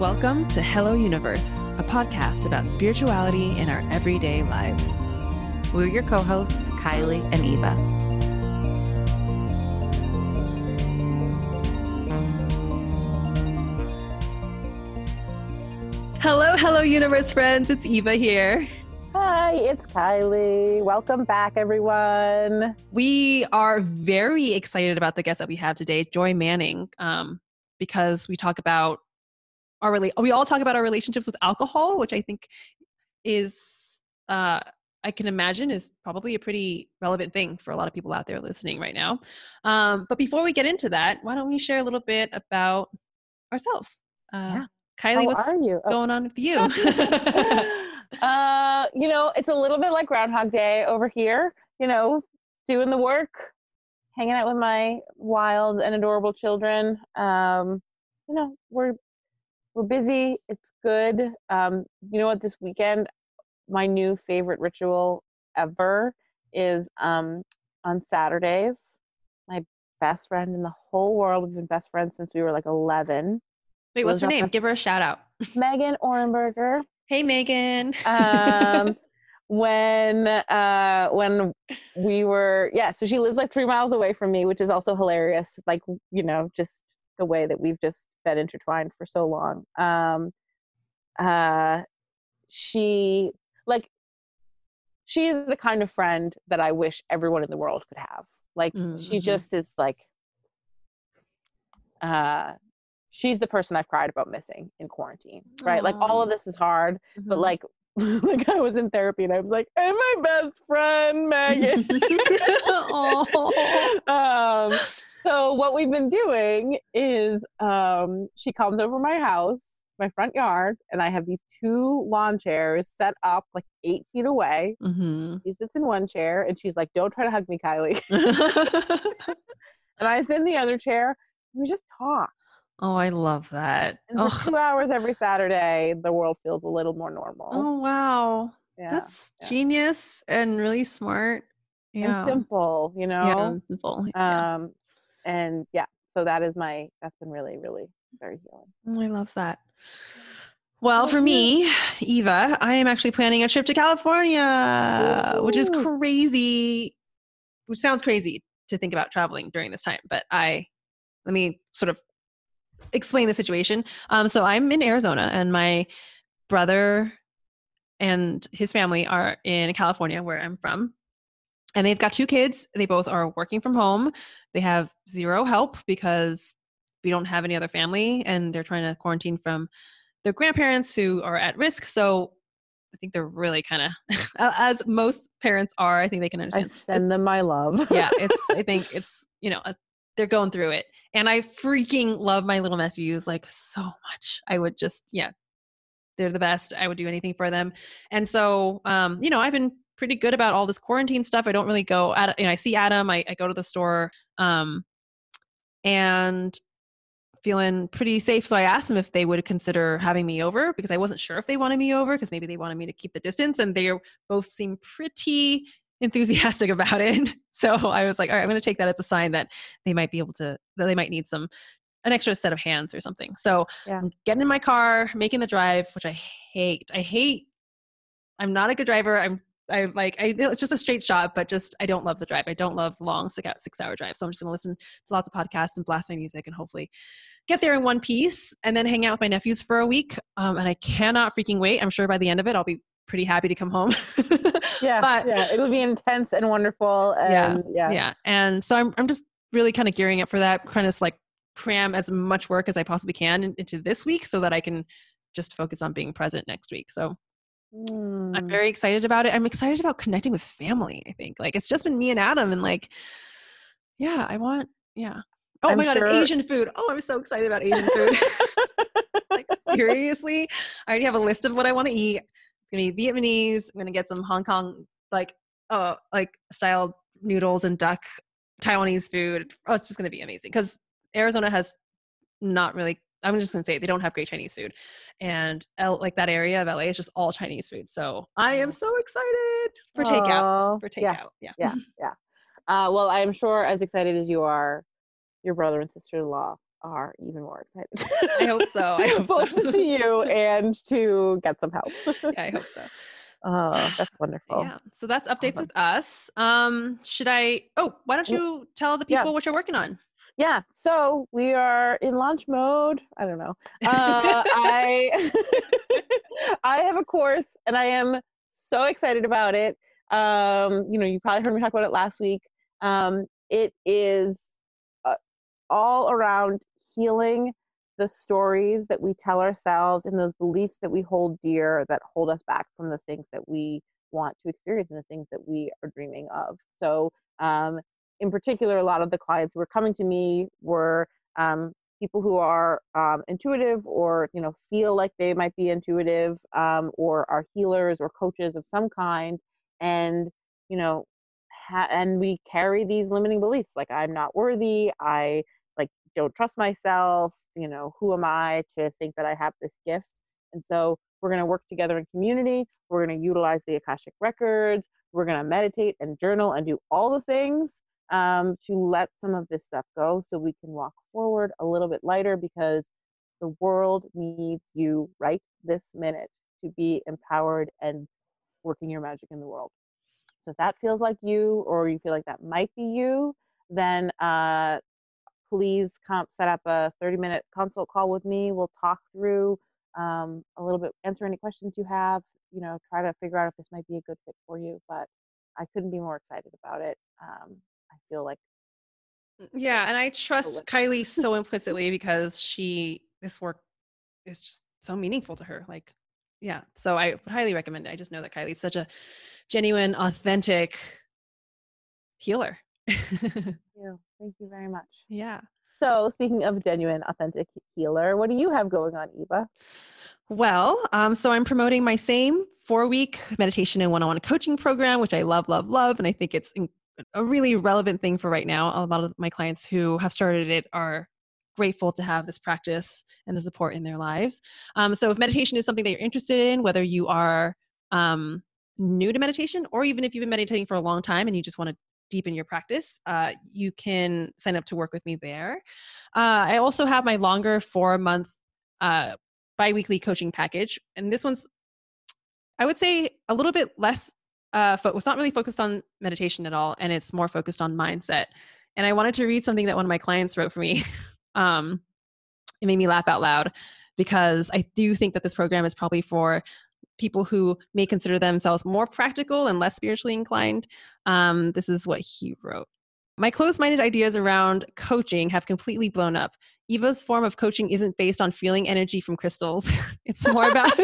Welcome to Hello Universe, a podcast about spirituality in our everyday lives. We're your co hosts, Kylie and Eva. Hello, hello, Universe friends. It's Eva here. Hi, it's Kylie. Welcome back, everyone. We are very excited about the guest that we have today, Joy Manning, um, because we talk about our rela- we all talk about our relationships with alcohol, which I think is uh, I can imagine is probably a pretty relevant thing for a lot of people out there listening right now. Um, but before we get into that, why don't we share a little bit about ourselves? Uh, yeah. Kylie, How what's are you? Oh. going on with you? uh, you know, it's a little bit like Groundhog Day over here. You know, doing the work, hanging out with my wild and adorable children. Um, you know, we're we're busy. It's good. Um, you know what? This weekend, my new favorite ritual ever is um, on Saturdays. My best friend in the whole world. We've been best friends since we were like 11. Wait, what's her name? Give her a shout out. Megan Orenberger. Hey, Megan. Um, when uh, when we were yeah, so she lives like three miles away from me, which is also hilarious. Like you know, just the way that we've just been intertwined for so long. Um, uh, she like she's the kind of friend that I wish everyone in the world could have. Like she Mhm. just is like uh she's the person I've cried about missing in quarantine. Right? Like all of this is hard, but Mhm. like like I was in therapy and I was like, and my best friend Megan. Um, so what we've been doing is um, she comes over my house, my front yard, and I have these two lawn chairs set up like eight feet away. Mhm. She sits in one chair and she's like, "Don't try to hug me, Kylie." and I sit in the other chair. And we just talk. Oh, I love that. For Oh, two hours every Saturday, the world feels a little more normal. oh wow. yeah. That's yeah. genius and really smart. Yeah. and simple, you know. Yeah, and simple. Yeah. Um, and yeah, so that is my. That's been really, really very healing. Oh, I love that. Well, for me, Eva, I am actually planning a trip to California, which is crazy, which sounds crazy to think about traveling during this time. But I, let me sort of explain the situation. Um, so I'm in Arizona, and my brother and his family are in California, where I'm from. And they've got two kids. They both are working from home. They have zero help because we don't have any other family, and they're trying to quarantine from their grandparents who are at risk. So I think they're really kind of, as most parents are, I think they can I understand. send them my love. yeah, it's. I think it's you know uh, they're going through it, and I freaking love my little nephews like so much. I would just yeah, they're the best. I would do anything for them, and so um, you know I've been pretty good about all this quarantine stuff. I don't really go at you know I see Adam. I, I go to the store, um, and feeling pretty safe. So I asked them if they would consider having me over because I wasn't sure if they wanted me over because maybe they wanted me to keep the distance, and they both seem pretty enthusiastic about it. So I was like, all right, I'm going to take that as a sign that they might be able to, that they might need some, an extra set of hands or something. So Yeah. I'm getting in my car, making the drive, which I hate. I hate, I'm not a good driver. I'm, I like, I, it's just a straight shot, but just, I don't love the drive. I don't love long six, hour- six hour drive. So I'm just going to listen to lots of podcasts and blast my music and hopefully get there in one piece and then hang out with my nephews for a week. Um, and I cannot freaking wait. I'm sure by the end of it, I'll be pretty happy to come home. yeah, but yeah, it'll be intense and wonderful. Yeah, And yeah, yeah and so i'm, I'm just really kind of gearing up for that kind of like cram as much work as i possibly can into this week so that i can just focus on being present next week so i'm Mm. very excited about it i'm excited about connecting with family i think like it's just been me and adam and like yeah i want yeah oh I'm my god sure- asian food oh i'm so excited about asian food like seriously i already have a list of what i want to eat gonna be vietnamese i'm gonna get some hong kong like uh like style noodles and duck taiwanese food oh it's just gonna be amazing because arizona has not really i'm just gonna say it, they don't have great chinese food and L, like that area of la is just all chinese food so i am Oh. so excited for takeout for yeah, takeout yeah, yeah, yeah. Uh, well, I'm sure as excited as you are, your brother and sister-in-law are even more excited. I hope so. I hope Both so. to see you and to get some help. yeah, I hope so. Oh, that's wonderful. Yeah. So that's updates Awesome. with us. Um, should I oh, why don't you tell the yeah. people what you're working on? Yeah, so we are in launch mode. I don't know. Uh, I I have a course, and I am so excited about it. Um, you know, you probably heard me talk about it last week. Um, it is uh, all around healing the stories that we tell ourselves and those beliefs that we hold dear that hold us back from the things that we want to experience and the things that we are dreaming of. So, um, in particular, a lot of the clients who were coming to me were um, people who are um, intuitive or you know feel like they might be intuitive um, or are healers or coaches of some kind, and you know, ha- and we carry these limiting beliefs like I'm not worthy, I don't trust myself, you know, who am I to think that I have this gift? And so we're going to work together in community. We're going to utilize the Akashic records. We're going to meditate and journal and do all the things um, to let some of this stuff go so we can walk forward a little bit lighter because the world needs you right this minute to be empowered and working your magic in the world. So if that feels like you or you feel like that might be you, then uh, please come set up a 30 minute consult call with me. We'll talk through um, a little bit, answer any questions you have, you know, try to figure out if this might be a good fit for you. But I couldn't be more excited about it. Um, I feel like Yeah, and I trust Kylie so implicitly because she this work is just so meaningful to her. Like, yeah. So I would highly recommend it. I just know that Kylie's such a genuine, authentic healer. you. Thank you very much. yeah. So, speaking of genuine, authentic healer, what do you have going on, Eva? Well, um, so I'm promoting my same four week meditation and one on one coaching program, which I love, love, love. And I think it's in- a really relevant thing for right now. A lot of my clients who have started it are grateful to have this practice and the support in their lives. Um, so if meditation is something that you're interested in, whether you are um, new to meditation or even if you've been meditating for a long time and you just want to deepen your practice, uh, you can sign up to work with me there. Uh, I also have my longer four month uh, bi-weekly coaching package and this one's i would say a little bit less uh fo- it's not really focused on meditation at all and it's more focused on mindset and i wanted to read something that one of my clients wrote for me um it made me laugh out loud because i do think that this program is probably for people who may consider themselves more practical and less spiritually inclined um this is what he wrote my closed minded ideas around coaching have completely blown up. Eva's form of coaching isn't based on feeling energy from crystals. it's more about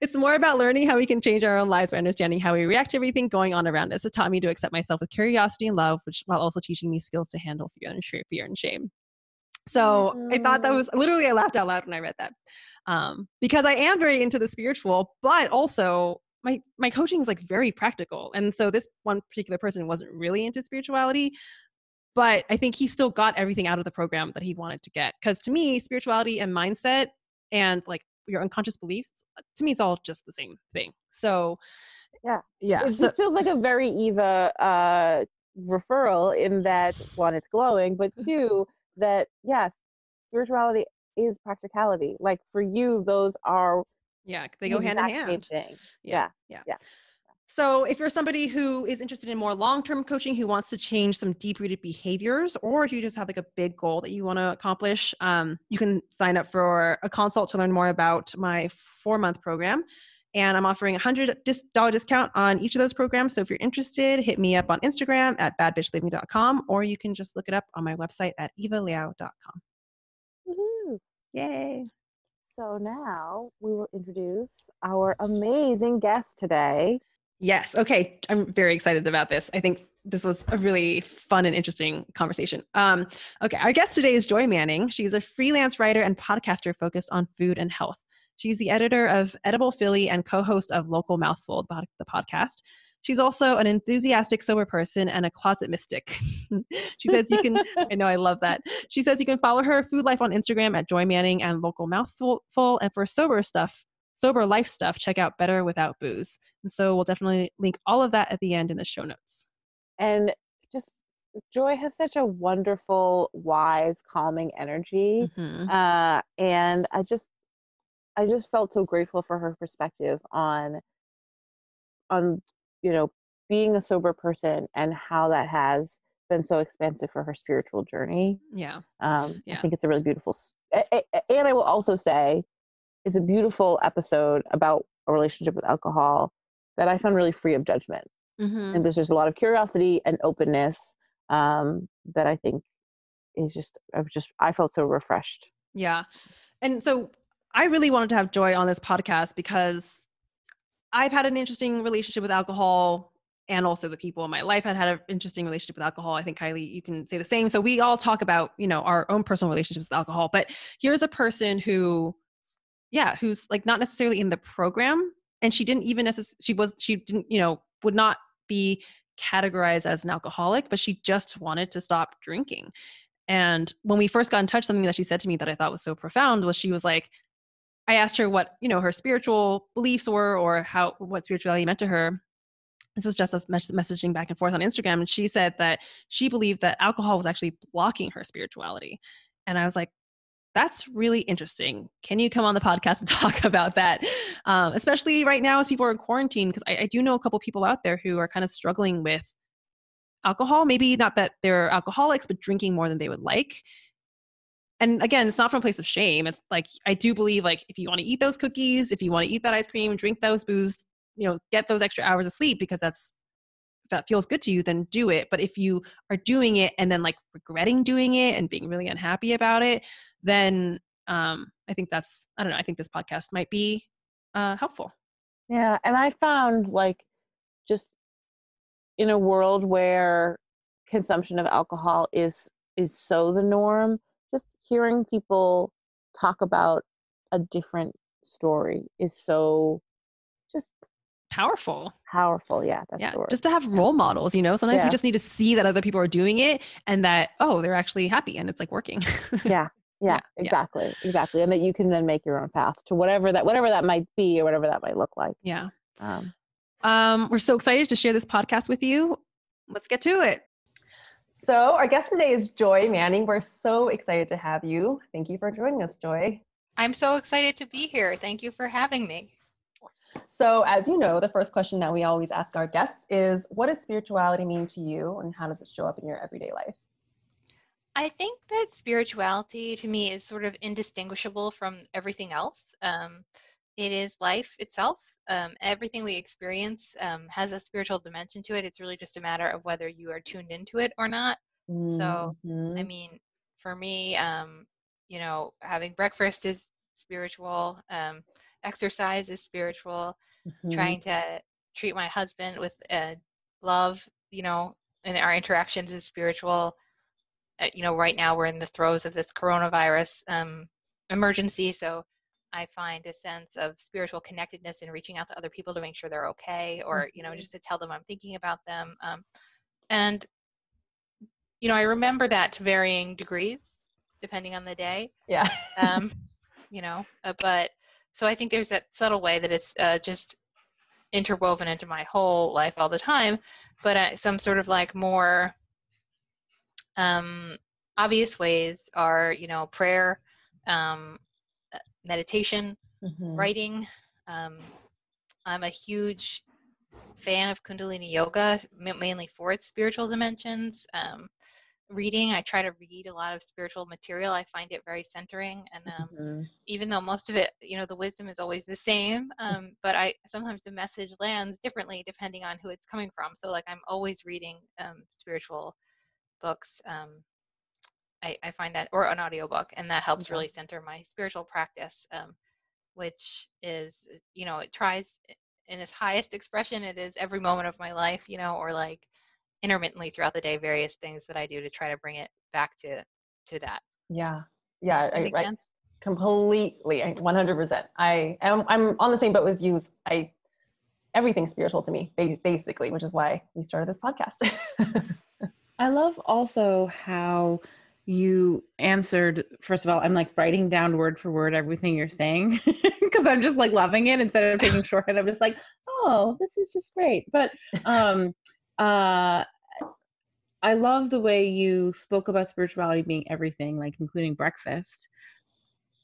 it's more about learning how we can change our own lives by understanding how we react to everything going on around us. It taught me to accept myself with curiosity and love, which while also teaching me skills to handle fear and fear and shame. So I thought that Mm. was literally I laughed out loud when I read that um, because I am very into the spiritual, but also my my coaching is like very practical, and so this one particular person wasn't really into spirituality, but I think he still got everything out of the program that he wanted to get. Because to me, spirituality and mindset and like your unconscious beliefs, to me, it's all just the same thing. So Yeah. yeah. it so- just feels like a very Eva uh, referral in that one, it's glowing, but two, that yes, spirituality is practicality. Like for you, those are yeah, they the go hand in hand. thing. Yeah. Yeah. So, if you're somebody who is interested in more long term coaching, who wants to change some deep rooted behaviors, or if you just have like a big goal that you want to accomplish, um, you can sign up for a consult to learn more about my four month program. And I'm offering a $100 dis- dollar discount on each of those programs. So, if you're interested, hit me up on Instagram at badbitchliving.com, or you can just look it up on my website at evaliao.com. Woohoo. Yay. So now we will introduce our amazing guest today. Yes. Okay. I'm very excited about this. I think this was a really fun and interesting conversation. Um, okay. Our guest today is Joy Manning. She's a freelance writer and podcaster focused on food and health. She's the editor of Edible Philly and co host of Local Mouthful, the podcast. She's also an enthusiastic sober person and a closet mystic. she says you can, I know I love that. She says you can follow her food life on Instagram at Joy Manning and Local Mouthful. And for sober stuff, sober life stuff, check out Better Without Booze. And so we'll definitely link all of that at the end in the show notes. And just Joy has such a wonderful, wise, calming energy. Mhm. Uh, and I just I just felt so grateful for her perspective on on you know being a sober person and how that has been so expansive for her spiritual journey. Yeah. Um, I think it's a really beautiful, and I will also say, it's a beautiful episode about a relationship with alcohol that I found really free of judgment. Mhm. And there's just a lot of curiosity and openness um, that I think is just, I was just, I felt so refreshed. Yeah. And so I really wanted to have Joy on this podcast because I've had an interesting relationship with alcohol and also the people in my life had had an interesting relationship with alcohol. I think Kylie, you can say the same. So we all talk about, you know, our own personal relationships with alcohol, but here's a person who, yeah, who's like not necessarily in the program and she didn't even necessarily, she was, she didn't, you know, would not be categorized as an alcoholic, but she just wanted to stop drinking. And when we first got in touch, something that she said to me that I thought was so profound was she was like, I asked her what, you know, her spiritual beliefs were or how, what spirituality meant to her. This is just us mes- messaging back and forth on Instagram. And she said that she believed that alcohol was actually blocking her spirituality. And I was like, that's really interesting. Can you come on the podcast and talk about that? Um, especially right now as people are in quarantine, because I, I do know a couple people out there who are kind of struggling with alcohol. Maybe not that they're alcoholics, but drinking more than they would like. And again, it's not from a place of shame. It's like I do believe like if you want to eat those cookies, if you want to eat that ice cream, drink those booze, you know, get those extra hours of sleep because that's that feels good to you, then do it. But if you are doing it and then like regretting doing it and being really unhappy about it, then um, I think that's I don't know. I think this podcast might be uh, helpful. Yeah, and I found like just in a world where consumption of alcohol is is so the norm, just hearing people talk about a different story is so just Powerful. powerful. Yeah, that's yeah just to have role models you know sometimes we just need to see that other people are doing it and that oh they're actually happy and it's like working yeah, yeah, yeah. exactly, exactly, and that you can then make your own path to whatever that whatever that might be or whatever that might look like. yeah Um, um we're so excited to share this podcast with you let's get to it So, our guest today is Joy Manning. We're so excited to have you. Thank you for joining us, Joy. I'm so excited to be here. Thank you for having me. So, as you know, the first question that we always ask our guests is What does spirituality mean to you, and how does it show up in your everyday life? I think that spirituality to me is sort of indistinguishable from everything else. Um, it is life itself. Um, everything we experience um, has a spiritual dimension to it. It's really just a matter of whether you are tuned into it or not. So, I Mhm. mean, for me, um, you know, having breakfast is spiritual. Um, exercise is spiritual. Mhm. trying to treat my husband with uh, love, you know, and our interactions is spiritual. Uh, you know, right now we're in the throes of this coronavirus um, emergency, so I find a sense of spiritual connectedness in reaching out to other people to make sure they're okay, or you know, Mhm. just to tell them I'm thinking about them. Um, and you know, I remember that to varying degrees, depending on the day Yeah. um, you know uh, but so i think there's that subtle way that it's uh, just interwoven into my whole life all the time but uh, some sort of like more um, obvious ways are you know prayer um, meditation Mhm. writing um, i'm a huge fan of kundalini yoga ma- mainly for its spiritual dimensions um, reading i try to read a lot of spiritual material i find it very centering and um, Mhm. even though most of it you know the wisdom is always the same um, but i sometimes the message lands differently depending on who it's coming from so like i'm always reading um, spiritual books um, I, I find that or an audiobook and that helps Okay. really center my spiritual practice um, which is you know it tries in its highest expression it is every moment of my life you know or like intermittently throughout the day various things that i do to try to bring it back to to that Yeah. Yeah. That I, I completely, 100%. I am, I'm on the same boat with you. I, everything's spiritual to me, basically, which is why we started this podcast. I love also how you answered first of all i'm like writing down word for word everything you're saying because i'm just like loving it instead of taking shorthand. I'm just like oh this is just great. But um uh i love the way you spoke about spirituality being everything like including breakfast.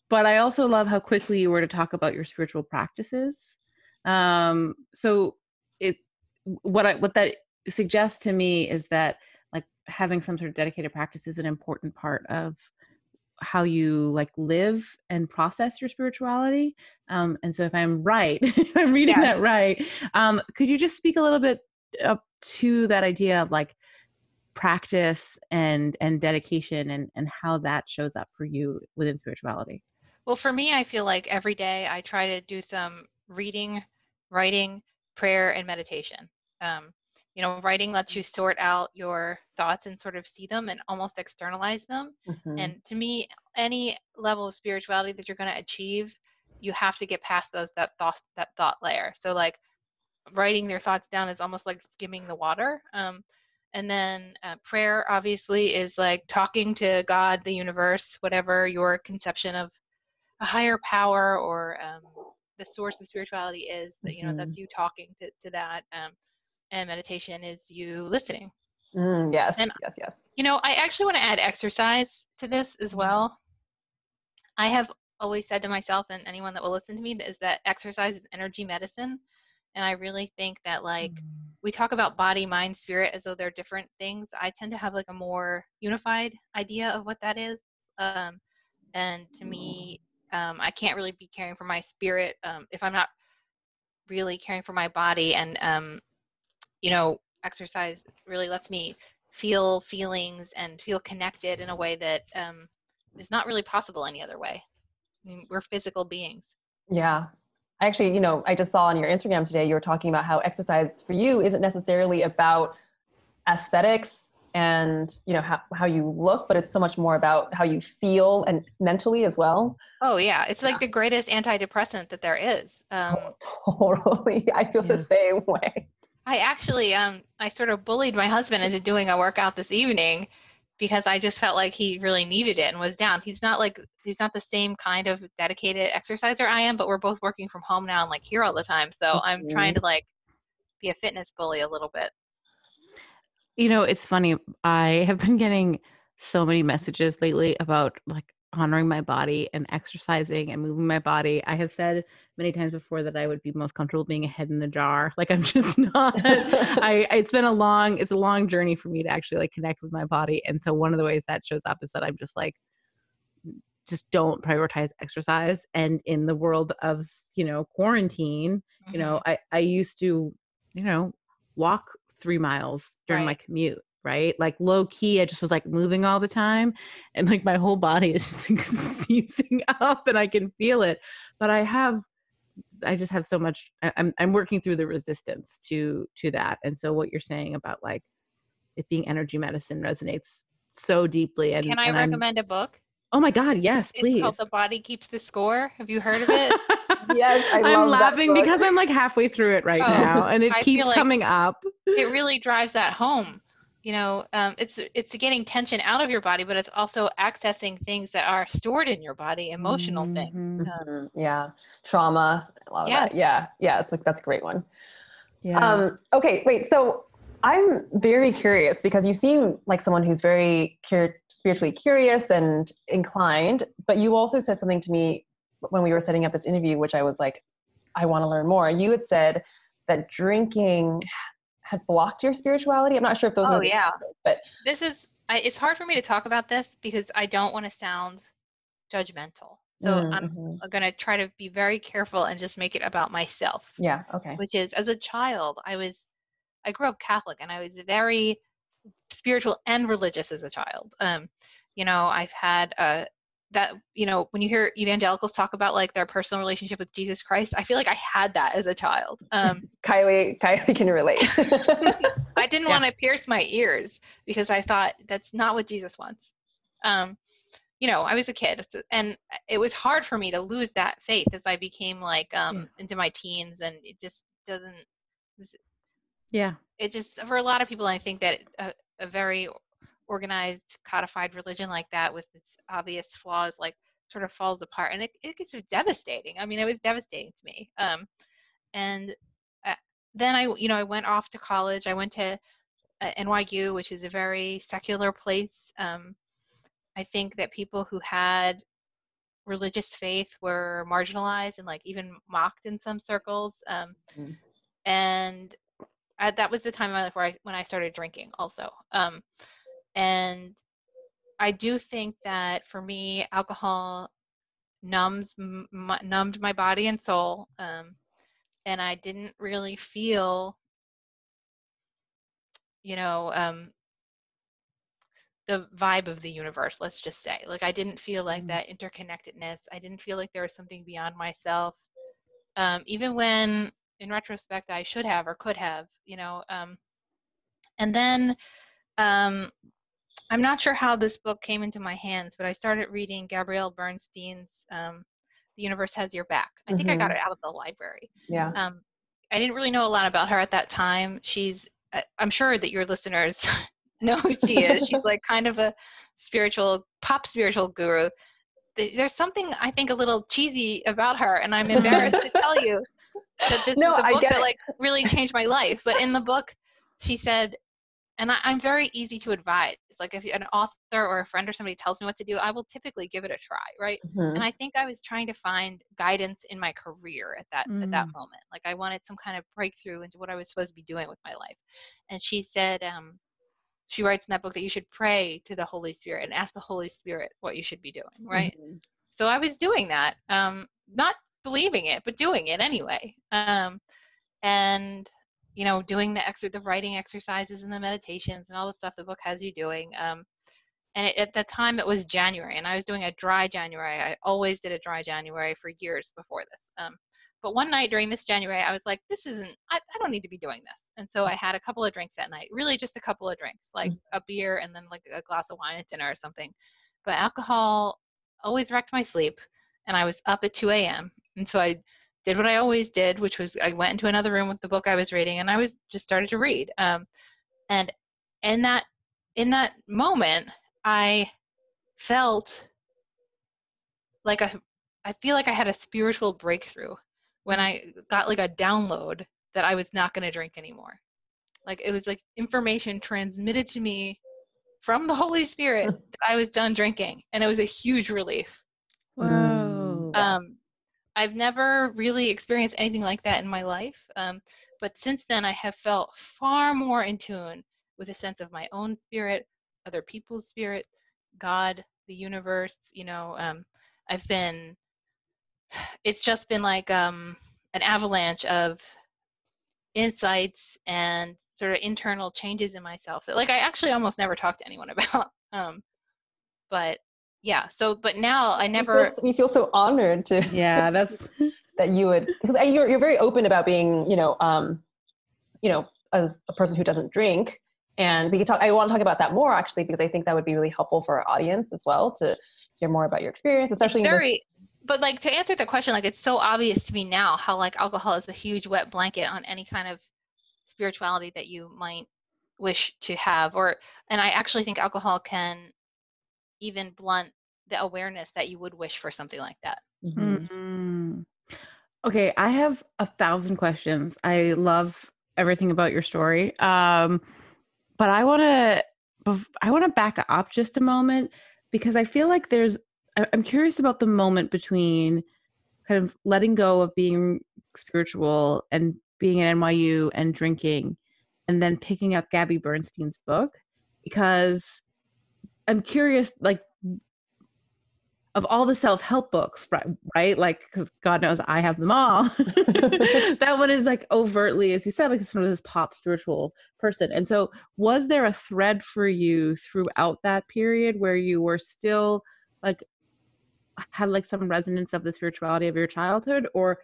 But i also love how quickly you were to talk about your spiritual practices. Um so it what i what that suggests to me is that having some sort of dedicated practice is an important part of how you like live and process your spirituality. Um and so if i'm right if i'm reading yeah. that right um could you just speak a little bit up to that idea of like practice and and dedication and and how that shows up for you within spirituality? Well for me i feel like every day i try to do some reading writing prayer and meditation. Um you know writing lets you sort out your thoughts and sort of see them and almost externalize them mm-hmm. and to me any level of spirituality that you're going to achieve you have to get past those that thought that thought layer so like writing their thoughts down is almost like skimming the water um, and then uh, prayer obviously is like talking to god the universe whatever your conception of a higher power or um, the source of spirituality is that you know mm-hmm. that's you talking to, to that um, and meditation is you listening. Mm, yes, and, yes, yes. You know, I actually want to add exercise to this as well. I have always said to myself and anyone that will listen to me is that exercise is energy medicine. And I really think that like mm. we talk about body, mind, spirit as though they're different things. I tend to have like a more unified idea of what that is. Um, and to me, um, I can't really be caring for my spirit um, if I'm not really caring for my body and um, you know, exercise really lets me feel feelings and feel connected in a way that um, is not really possible any other way. I mean, we're physical beings. Yeah. I actually, you know, I just saw on your Instagram today, you were talking about how exercise for you isn't necessarily about aesthetics and, you know, how, how you look, but it's so much more about how you feel and mentally as well. Oh, yeah. It's like the greatest antidepressant that there is. Um, totally. I feel yeah. the same way. I actually um I sort of bullied my husband into doing a workout this evening because I just felt like he really needed it and was down. He's not like he's not the same kind of dedicated exerciser I am, but we're both working from home now and like here all the time. So mm-hmm. I'm trying to like be a fitness bully a little bit. You know, it's funny. I have been getting so many messages lately about like honoring my body and exercising and moving my body. I have said many times before that I would be most comfortable being a head in the jar. Like I'm just not I it's been a long it's a long journey for me to actually like connect with my body. And so one of the ways that shows up is that I'm just like just don't prioritize exercise and in the world of, you know, quarantine, you know, mm-hmm. I I used to, you know, walk 3 miles during right. my commute right? Like low key, I just was like moving all the time, and like my whole body is just like seizing up, and I can feel it. But I have, I just have so much. I'm I'm working through the resistance to to that, and so what you're saying about like it being energy medicine resonates so deeply. And can I and recommend I'm, a book? Oh my God, yes, please. It's called The Body Keeps the Score. Have you heard of it? yes, I am laughing because I'm like halfway through it right oh, now, and it I keeps like coming up. it really drives that home you know um, it's it's getting tension out of your body but it's also accessing things that are stored in your body emotional mm-hmm. things um, yeah. Trauma a lot of yeah. that. Yeah. Yeah. It's like that's a great one. Yeah. Um, okay. Wait. So i'm very curious because you seem like someone who's very cur- spiritually curious and inclined but you also said something to me when we were setting up this interview which i was like i want to learn more. You had said that drinking had blocked your spirituality? I'm not sure if those. Oh yeah, but this is. I, it's hard for me to talk about this because I don't want to sound judgmental. So mm, mm-hmm. I'm going to try to be very careful and just make it about myself. Yeah. Okay. Which is, as a child, I was, I grew up Catholic and I was very spiritual and religious as a child. Um, you know, I've had a, that you know when you hear evangelicals talk about like their personal relationship with jesus christ i feel like i had that as a child um, kylie kylie can relate i didn't yeah. want to pierce my ears because i thought that's not what jesus wants um, you know i was a kid and it was hard for me to lose that faith as i became like um, yeah. into my teens and it just doesn't yeah it just for a lot of people i think that a, a very organized, codified religion like that with its obvious flaws, like sort of falls apart, and it, it gets devastating. I mean, it was devastating to me. Um, and uh, then I, you know, I went off to college. I went to uh, NYU, which is a very secular place. Um, I think that people who had religious faith were marginalized and like even mocked in some circles. Um, mm-hmm. And I, that was the time of where I, when I started drinking also. Um, and I do think that for me, alcohol numbs m- numbed my body and soul, um, and I didn't really feel, you know, um, the vibe of the universe. Let's just say, like, I didn't feel like mm. that interconnectedness. I didn't feel like there was something beyond myself. Um, even when, in retrospect, I should have or could have, you know. Um, and then um, I'm not sure how this book came into my hands, but I started reading Gabrielle Bernstein's um, "The Universe Has Your Back." I think mm-hmm. I got mm-hmm. it out of the library. Yeah. Um, I didn't really know a lot about her at that time. She's, I'm sure that your listeners know who she is. She's like kind of a spiritual, pop spiritual guru. There's something I think a little cheesy about her, and I'm embarrassed to tell you that this no, is a book I get that it. like really changed my life. But in the book, she said and I, am very easy to advise. Like if an author or a friend or somebody tells me what to do, I will typically give it a try, right? Mm-hmm. And I think I was trying to find guidance in my career at that mm. at that mm. moment. Like I wanted some kind of breakthrough into what I was supposed to be doing with my life. And she said, um, she writes in that book that you should pray to the Holy Spirit and ask the Holy Spirit what you should be doing, right? Mm-hmm. So I was doing that, um, not believing it, but doing it anyway. Um, and you know, doing the exer- the writing exercises and the meditations and all the stuff the book has you doing. Um, and it, at the time it was January, and I was doing a dry January. I always did a dry January for years before this. Um, but one night during this January, I was like, this isn't, I, I, don't need to be doing this. And so I had a couple of drinks that night, really just a couple of drinks, like mm-hmm. a beer and then like a glass of wine at dinner or something. But alcohol always wrecked my sleep. And I was up at 2 a.m. And so I did what I always did, which was I went into another room with the book I was reading, and I was just started to read. Um, and in that in that moment, I felt like a I feel like I had a spiritual breakthrough when I got like a download that I was not going to drink anymore. Like it was like information transmitted to me from the Holy Spirit that I was done drinking, and it was a huge relief. Wow. Um, I've never really experienced anything like that in my life. Um, but since then, I have felt far more in tune with a sense of my own spirit, other people's spirit, God, the universe. You know, um, I've been, it's just been like um, an avalanche of insights and sort of internal changes in myself that like I actually almost never talk to anyone about. Um, but yeah so but now i never you feel, you feel so honored to yeah that's that you would because you're, you're very open about being you know um you know as a person who doesn't drink and we can talk i want to talk about that more actually because i think that would be really helpful for our audience as well to hear more about your experience especially very but like to answer the question like it's so obvious to me now how like alcohol is a huge wet blanket on any kind of spirituality that you might wish to have or and i actually think alcohol can even blunt the awareness that you would wish for something like that. Mm-hmm. Mm-hmm. Okay, I have a thousand questions. I love everything about your story. Um, but I want to I want to back up just a moment because I feel like there's I'm curious about the moment between kind of letting go of being spiritual and being at NYU and drinking and then picking up Gabby Bernstein's book because I'm curious, like, of all the self-help books, right? right? Like, because God knows I have them all. that one is like overtly, as you said, like sort of this pop spiritual person. And so, was there a thread for you throughout that period where you were still like had like some resonance of the spirituality of your childhood, or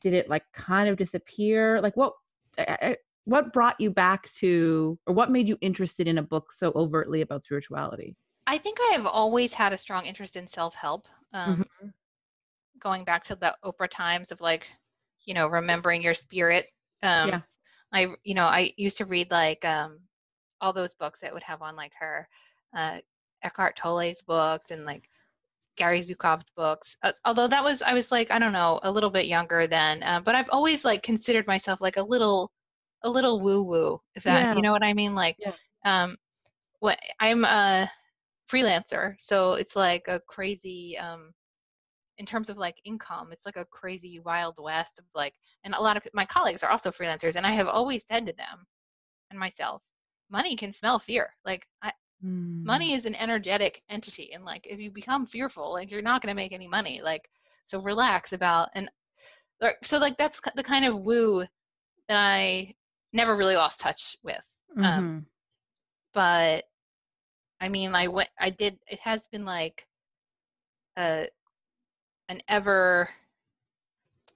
did it like kind of disappear? Like, what? Eh, eh, eh, what brought you back to or what made you interested in a book so overtly about spirituality I think I have always had a strong interest in self help. Um, mm-hmm. Going back to the Oprah times of like, you know, remembering your spirit. Um, yeah. I, you know, I used to read like um, all those books that would have on like her uh, Eckhart Tolle's books and like Gary Zukav's books. Uh, although that was, I was like, I don't know, a little bit younger then, uh, but I've always like considered myself like a little, a little woo woo, if that, yeah. you know what I mean? Like, yeah. um, what I'm a freelancer, so it's like a crazy, um, in terms of like income, it's like a crazy wild west of like, and a lot of my colleagues are also freelancers, and I have always said to them and myself, money can smell fear. Like I, Mm. Money is an energetic entity, and like if you become fearful, like you're not going to make any money. Like so, relax about and so like that's the kind of woo that I never really lost touch with. Um, mm-hmm. Um, but I mean, I went, I did. It has been like a an ever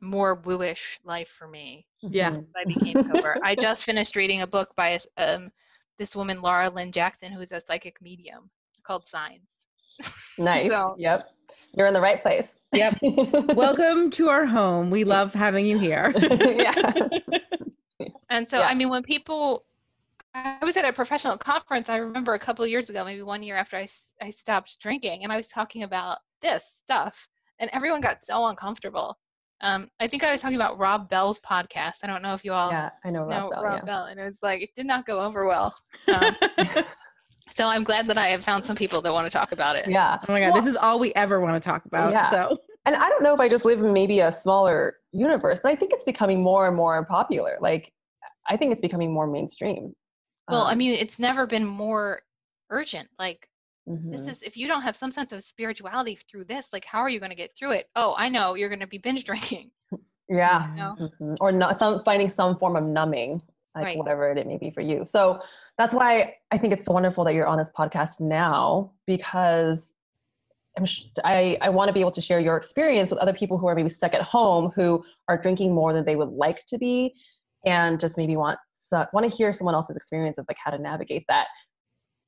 more wooish life for me. Yeah, I became sober. I just finished reading a book by um, this woman Laura Lynne Jackson, who is a psychic medium called Signs. Nice. so, yep. You're in the right place. Yep. Welcome to our home. We love having you here. yeah. And so, yeah. I mean, when people, I was at a professional conference, I remember a couple years ago, maybe one year after I, I stopped drinking, and I was talking about this stuff, and everyone got so uncomfortable. Um, I think I was talking about Rob Bell's podcast. I don't know if you all yeah, I know, know Rob, Bell, Rob yeah. Bell, and it was like it did not go over well. Um, so I'm glad that I have found some people that want to talk about it. Yeah. Oh my god, well, this is all we ever want to talk about. Yeah. So. And I don't know if I just live in maybe a smaller universe, but I think it's becoming more and more popular. Like, I think it's becoming more mainstream. Well, um, I mean, it's never been more urgent. Like, Mm-hmm. It's just if you don't have some sense of spirituality through this, like how are you going to get through it? Oh, I know you're going to be binge drinking. Yeah, you know? mm-hmm. or not some finding some form of numbing, like right. whatever it may be for you. So that's why I think it's so wonderful that you're on this podcast now because I'm sh- I, I want to be able to share your experience with other people who are maybe stuck at home who are drinking more than they would like to be and just maybe want so, want to hear someone else's experience of like how to navigate that.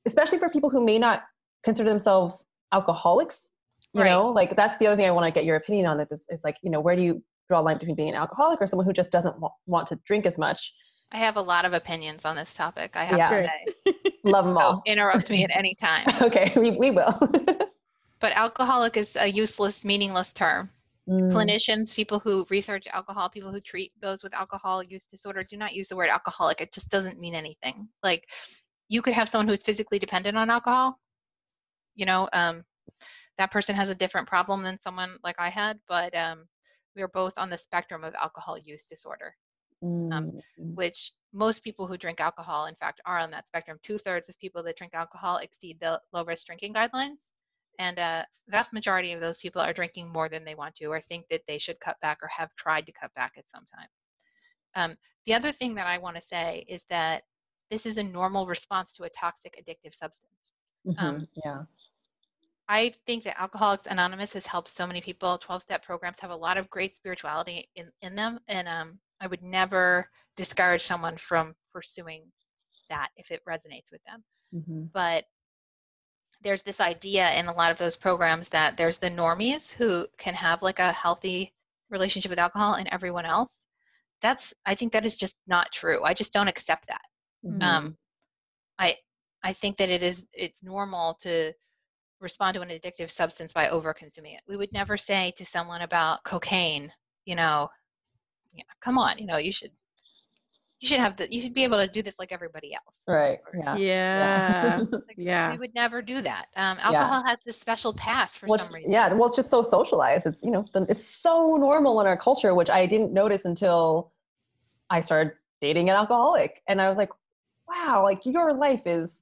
Especially for people who may not consider themselves alcoholics you right. know? Like that's the other thing i want to get your opinion on it is, is like you know where do you draw a line between being an alcoholic or someone who just doesn't w- want to drink as much? I have a lot of opinions on this topic i have yeah. to say. Love them all. Interrupt me at any time. Okay we, we will. But alcoholic is a useless meaningless term mm. clinicians people who research alcohol people who treat those with alcohol use disorder do not use the word alcoholic it just doesn't mean anything like you could have someone who's physically dependent on alcohol you know um, that person has a different problem than someone like i had but um, we are both on the spectrum of alcohol use disorder um, mm-hmm. which most people who drink alcohol in fact are on that spectrum two-thirds of people that drink alcohol exceed the low risk drinking guidelines and uh, vast majority of those people are drinking more than they want to or think that they should cut back or have tried to cut back at some time um, the other thing that i want to say is that this is a normal response to a toxic addictive substance mm-hmm. um, yeah I think that Alcoholics Anonymous has helped so many people. 12 step programs have a lot of great spirituality in, in them. And um, I would never discourage someone from pursuing that if it resonates with them. Mm-hmm. But there's this idea in a lot of those programs that there's the normies who can have like a healthy relationship with alcohol and everyone else. That's, I think that is just not true. I just don't accept that. Mm-hmm. Um, I, I think that it is, it's normal to, respond to an addictive substance by over consuming it. We would never say to someone about cocaine, you know, yeah, come on, you know, you should you should have the you should be able to do this like everybody else. Right. Yeah. Yeah. like, yeah. We would never do that. Um, alcohol yeah. has this special pass for well, some reason. Yeah. Well, it's just so socialized. It's you know, it's so normal in our culture, which I didn't notice until I started dating an alcoholic, and I was like, wow, like your life is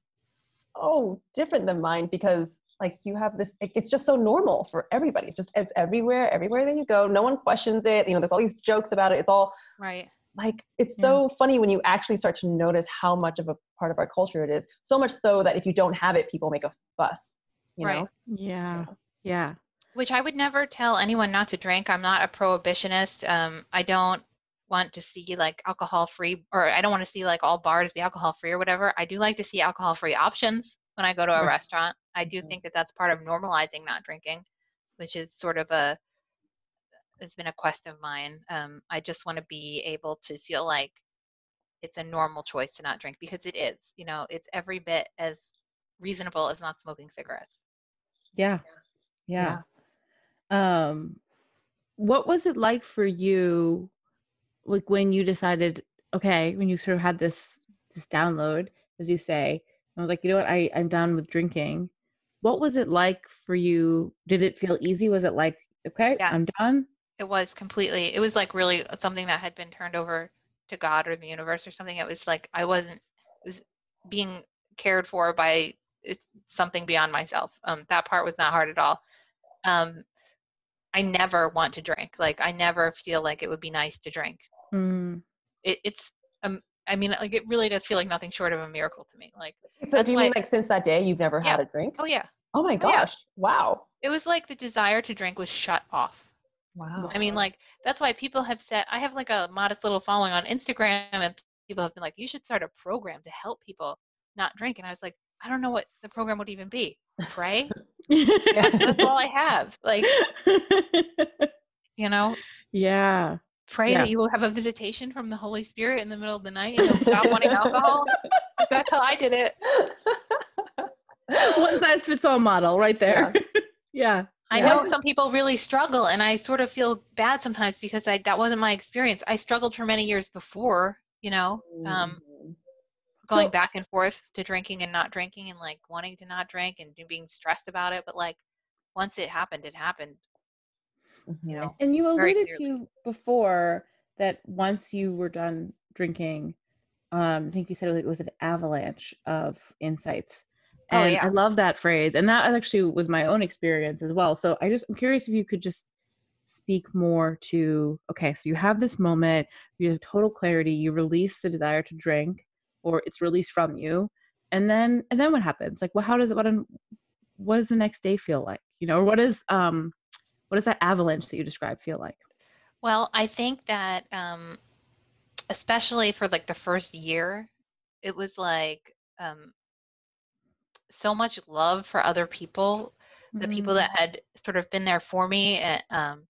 so different than mine because like you have this it's just so normal for everybody it's just it's everywhere everywhere that you go no one questions it you know there's all these jokes about it it's all right like it's yeah. so funny when you actually start to notice how much of a part of our culture it is so much so that if you don't have it people make a fuss you right. know yeah yeah which i would never tell anyone not to drink i'm not a prohibitionist um, i don't want to see like alcohol free or i don't want to see like all bars be alcohol free or whatever i do like to see alcohol free options when I go to a restaurant. I do mm-hmm. think that that's part of normalizing not drinking, which is sort of a has been a quest of mine. Um, I just want to be able to feel like it's a normal choice to not drink because it is. You know, it's every bit as reasonable as not smoking cigarettes. Yeah. Yeah. yeah. Um what was it like for you like when you decided okay, when you sort of had this this download as you say, I was like, you know what, I I'm done with drinking. What was it like for you? Did it feel easy? Was it like, okay, yeah. I'm done? It was completely. It was like really something that had been turned over to God or the universe or something. It was like I wasn't was being cared for by something beyond myself. Um, that part was not hard at all. Um, I never want to drink. Like I never feel like it would be nice to drink. Mm. It, it's um, I mean, like it really does feel like nothing short of a miracle to me. Like, so do you mean like since that day you've never yeah. had a drink? Oh yeah. Oh my gosh! Oh, yeah. Wow. It was like the desire to drink was shut off. Wow. I mean, like that's why people have said I have like a modest little following on Instagram, and people have been like, "You should start a program to help people not drink." And I was like, I don't know what the program would even be. Pray. yeah, that's all I have. Like, you know. Yeah. Pray yeah. that you will have a visitation from the Holy Spirit in the middle of the night and stop wanting alcohol. That's how I did it. One size fits all model, right there. Yeah. yeah. I know some people really struggle, and I sort of feel bad sometimes because I, that wasn't my experience. I struggled for many years before, you know, um, mm-hmm. going so, back and forth to drinking and not drinking, and like wanting to not drink and being stressed about it. But like once it happened, it happened. You know, and you alluded to before that once you were done drinking, um, I think you said it was an avalanche of insights and oh, yeah. I love that phrase. And that actually was my own experience as well. So I just, I'm curious if you could just speak more to okay, so you have this moment, you have total clarity, you release the desire to drink, or it's released from you. And then, and then what happens? Like, well, how does it, what, what does the next day feel like? You know, or what is, um, what does that avalanche that you describe feel like? Well, I think that, um, especially for like the first year, it was like, um, so much love for other people, the mm-hmm. people that mm. had sort of been there for me, and um,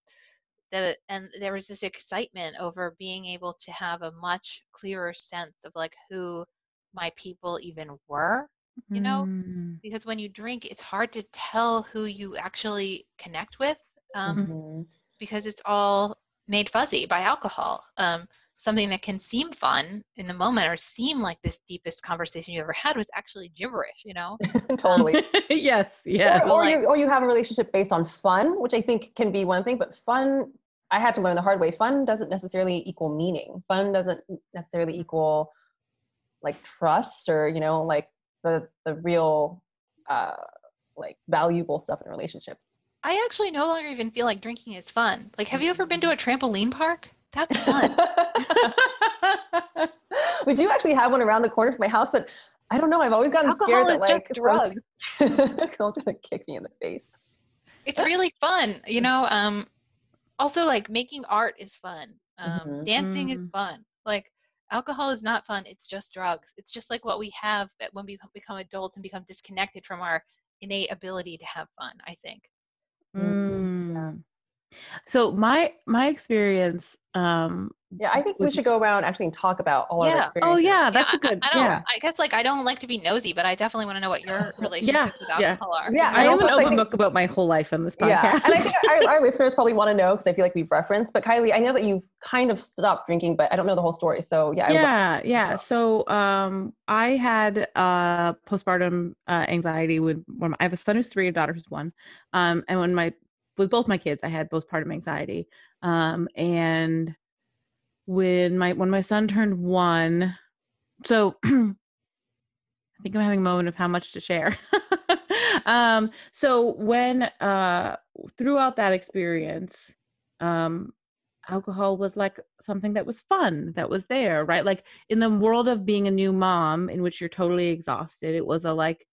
the, and there was this excitement over being able to have a much clearer sense of like who my people even were you know mm. because when you drink it's hard to tell who you actually connect with um, mm-hmm. because it's all made fuzzy by alcohol um, something that can seem fun in the moment or seem like this deepest conversation you ever had was actually gibberish, you know? totally. yes. Yeah. Or, or, like, you, or you have a relationship based on fun, which I think can be one thing, but fun, I had to learn the hard way. Fun doesn't necessarily equal meaning. Fun doesn't necessarily equal like trust or, you know, like the, the real, uh, like valuable stuff in a relationship. I actually no longer even feel like drinking is fun. Like, have you ever been to a trampoline park? That's fun. we do actually have one around the corner from my house, but I don't know. I've always gotten Alcohol scared that like drugs. someone's gonna kick me in the face. It's really fun, you know. Um, also, like making art is fun. Um, mm-hmm. Dancing mm-hmm. is fun. Like alcohol is not fun. It's just drugs. It's just like what we have when we become adults and become disconnected from our innate ability to have fun. I think. Mm. Yeah. So my my experience um yeah, I think we should go around actually and talk about all yeah. our experiences. Oh yeah, that's yeah, a good. I, I yeah, I guess like I don't like to be nosy, but I definitely want to know what your relationships yeah, with alcohol are. Yeah, I, I have an open book about my whole life on this podcast. Yeah, and I think our, our listeners probably want to know because I feel like we've referenced. But Kylie, I know that you've kind of stopped drinking, but I don't know the whole story. So yeah. Yeah, yeah. So um, I had uh postpartum uh, anxiety with when I have a son who's three, a daughter who's one, um, and when my with both my kids, I had both part postpartum anxiety. Um, and when my when my son turned one, so I think I'm having a moment of how much to share. um, so when uh, throughout that experience, um, alcohol was like something that was fun, that was there, right? Like in the world of being a new mom, in which you're totally exhausted, it was a like,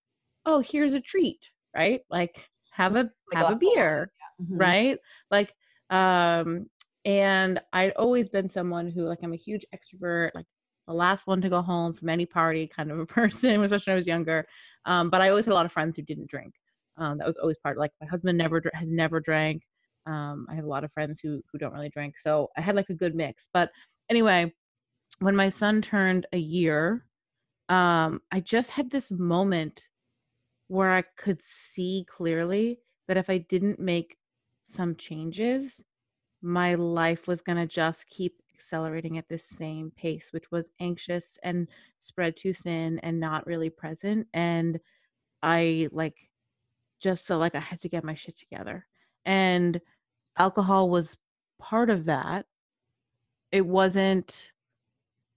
oh, here's a treat, right? Like have a have a beer mm-hmm. right? Like, um, and I'd always been someone who, like, I'm a huge extrovert, like the last one to go home from any party kind of a person, especially when I was younger. Um, but I always had a lot of friends who didn't drink. Um, that was always part. Like my husband never has never drank. Um, I have a lot of friends who who don't really drink, so I had like a good mix. But anyway, when my son turned a year, um, I just had this moment where I could see clearly that if I didn't make some changes, my life was going to just keep accelerating at this same pace, which was anxious and spread too thin and not really present. And I like just felt like I had to get my shit together. And alcohol was part of that. It wasn't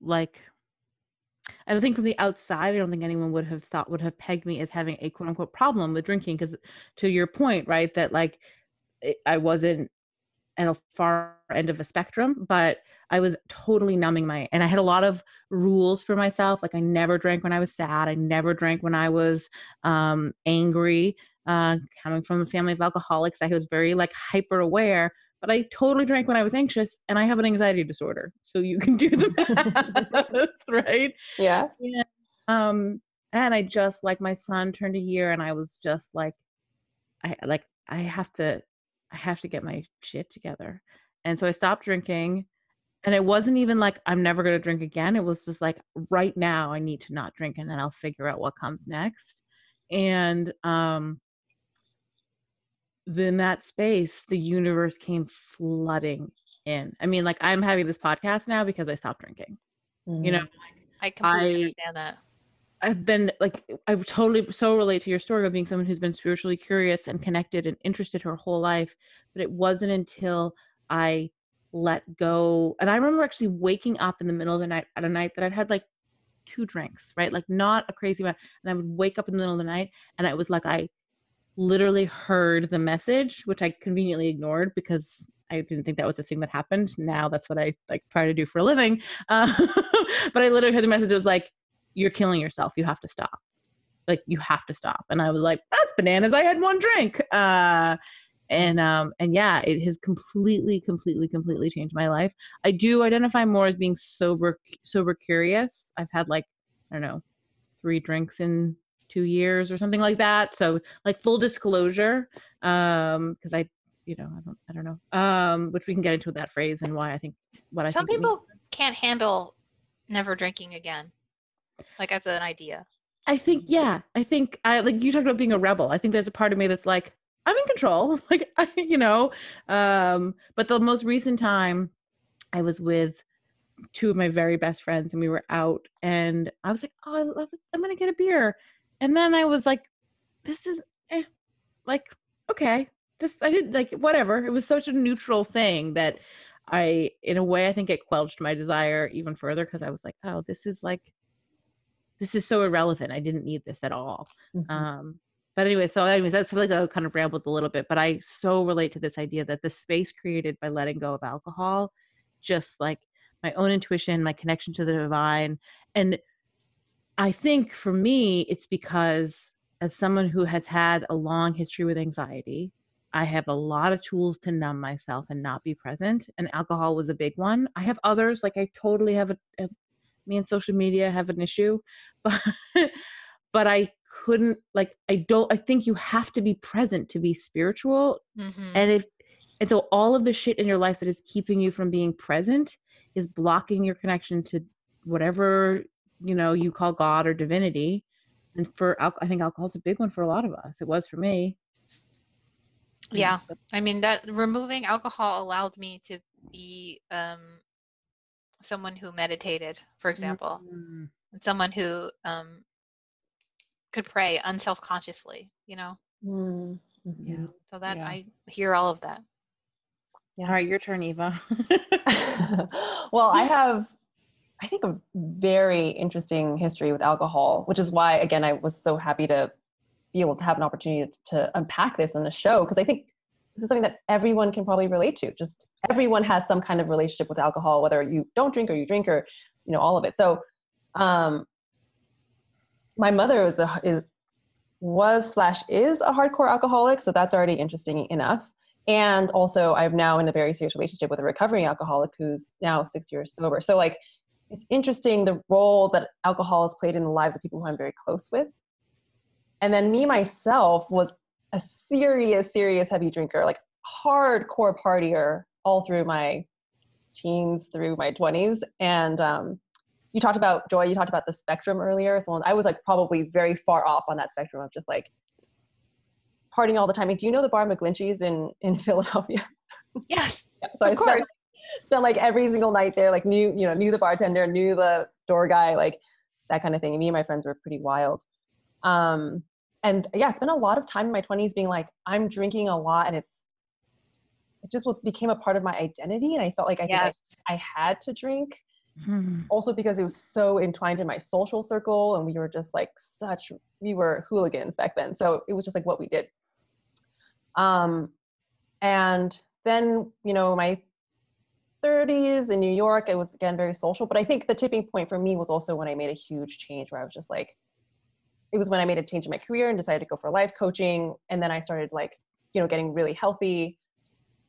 like I don't think from the outside, I don't think anyone would have thought would have pegged me as having a quote unquote problem with drinking. Because to your point, right, that like I wasn't at a far end of a spectrum, but I was totally numbing my and I had a lot of rules for myself. Like I never drank when I was sad. I never drank when I was um, angry. Uh, coming from a family of alcoholics, I was very like hyper aware. But I totally drank when I was anxious, and I have an anxiety disorder. So you can do the math, right? Yeah. And, um, and I just like my son turned a year, and I was just like, I like I have to I have to get my shit together. And so I stopped drinking. And it wasn't even like I'm never going to drink again. It was just like right now I need to not drink and then I'll figure out what comes next. And um then that space, the universe came flooding in. I mean, like I'm having this podcast now because I stopped drinking. Mm-hmm. You know, I completely I, understand that. I've been like I've totally so relate to your story of being someone who's been spiritually curious and connected and interested her whole life, but it wasn't until I let go. And I remember actually waking up in the middle of the night at a night that I'd had like two drinks, right? Like not a crazy amount. And I would wake up in the middle of the night and it was like I literally heard the message, which I conveniently ignored because I didn't think that was a thing that happened. Now that's what I like try to do for a living. Uh, but I literally heard the message. It was like, you're killing yourself. You have to stop. Like you have to stop. And I was like, that's bananas. I had one drink. Uh, and um and yeah it has completely completely completely changed my life i do identify more as being sober sober curious i've had like i don't know three drinks in two years or something like that so like full disclosure um because i you know i don't i don't know um which we can get into that phrase and why i think what i some people can't handle never drinking again like as an idea. I think yeah i think i like you talked about being a rebel. I think there's a part of me that's like i'm in control. Like I, you know um but the most recent time i was with two of my very best friends and we were out and i was like oh i'm gonna get a beer. And then i was like this is eh, like okay this i didn't like whatever. It was such a neutral thing that i in a way i think it quelled my desire even further because i was like oh this is like this is so irrelevant. I didn't need this at all. Mm-hmm. Um, but anyway, so anyways, that's like I kind of rambled a little bit, but I so relate to this idea that the space created by letting go of alcohol, just like my own intuition, my connection to the divine. And I think for me, it's because as someone who has had a long history with anxiety, I have a lot of tools to numb myself and not be present. And alcohol was a big one. I have others, like I totally have a, a me and social media have an issue but but i couldn't like i don't i think you have to be present to be spiritual. Mm-hmm. and if and so all of the shit in your life that is keeping you from being present is blocking your connection to whatever you know you call god or divinity. And for i think alcohol is a big one for a lot of us. It was for me. Yeah. I mean that removing alcohol allowed me to be um someone who meditated, for example, mm-hmm. and someone who um, could pray unself-consciously, you know? Mm-hmm. Yeah. So that yeah. I hear all of that. Yeah. All right, your turn, Eva. well, I have, I think, a very interesting history with alcohol, which is why, again, I was so happy to be able to have an opportunity to unpack this in the show because I think this is something that everyone can probably relate to. Just everyone has some kind of relationship with alcohol, whether you don't drink or you drink or you know all of it. So, um, my mother was a is was slash is a hardcore alcoholic, so that's already interesting enough. And also, I'm now in a very serious relationship with a recovering alcoholic who's now six years sober. So, like, it's interesting the role that alcohol has played in the lives of people who I'm very close with. And then me myself was a serious, serious heavy drinker, like hardcore partier all through my teens through my 20s. And um, you talked about joy, you talked about the spectrum earlier. So I was like probably very far off on that spectrum of just like partying all the time. do you know the bar McGlinchey's in in Philadelphia? Yes. yeah, so of I spent, spent like every single night there. Like knew you know knew the bartender, knew the door guy, like that kind of thing. And me and my friends were pretty wild. Um, and yeah, I spent a lot of time in my 20s being like, I'm drinking a lot, and it's it just was became a part of my identity, and I felt like I yes. I, I had to drink. Hmm. Also because it was so entwined in my social circle, and we were just like such we were hooligans back then. So it was just like what we did. Um, and then you know my 30s in New York, it was again very social. But I think the tipping point for me was also when I made a huge change where I was just like, it was when I made a change in my career and decided to go for life coaching. And then I started like, you know, getting really healthy.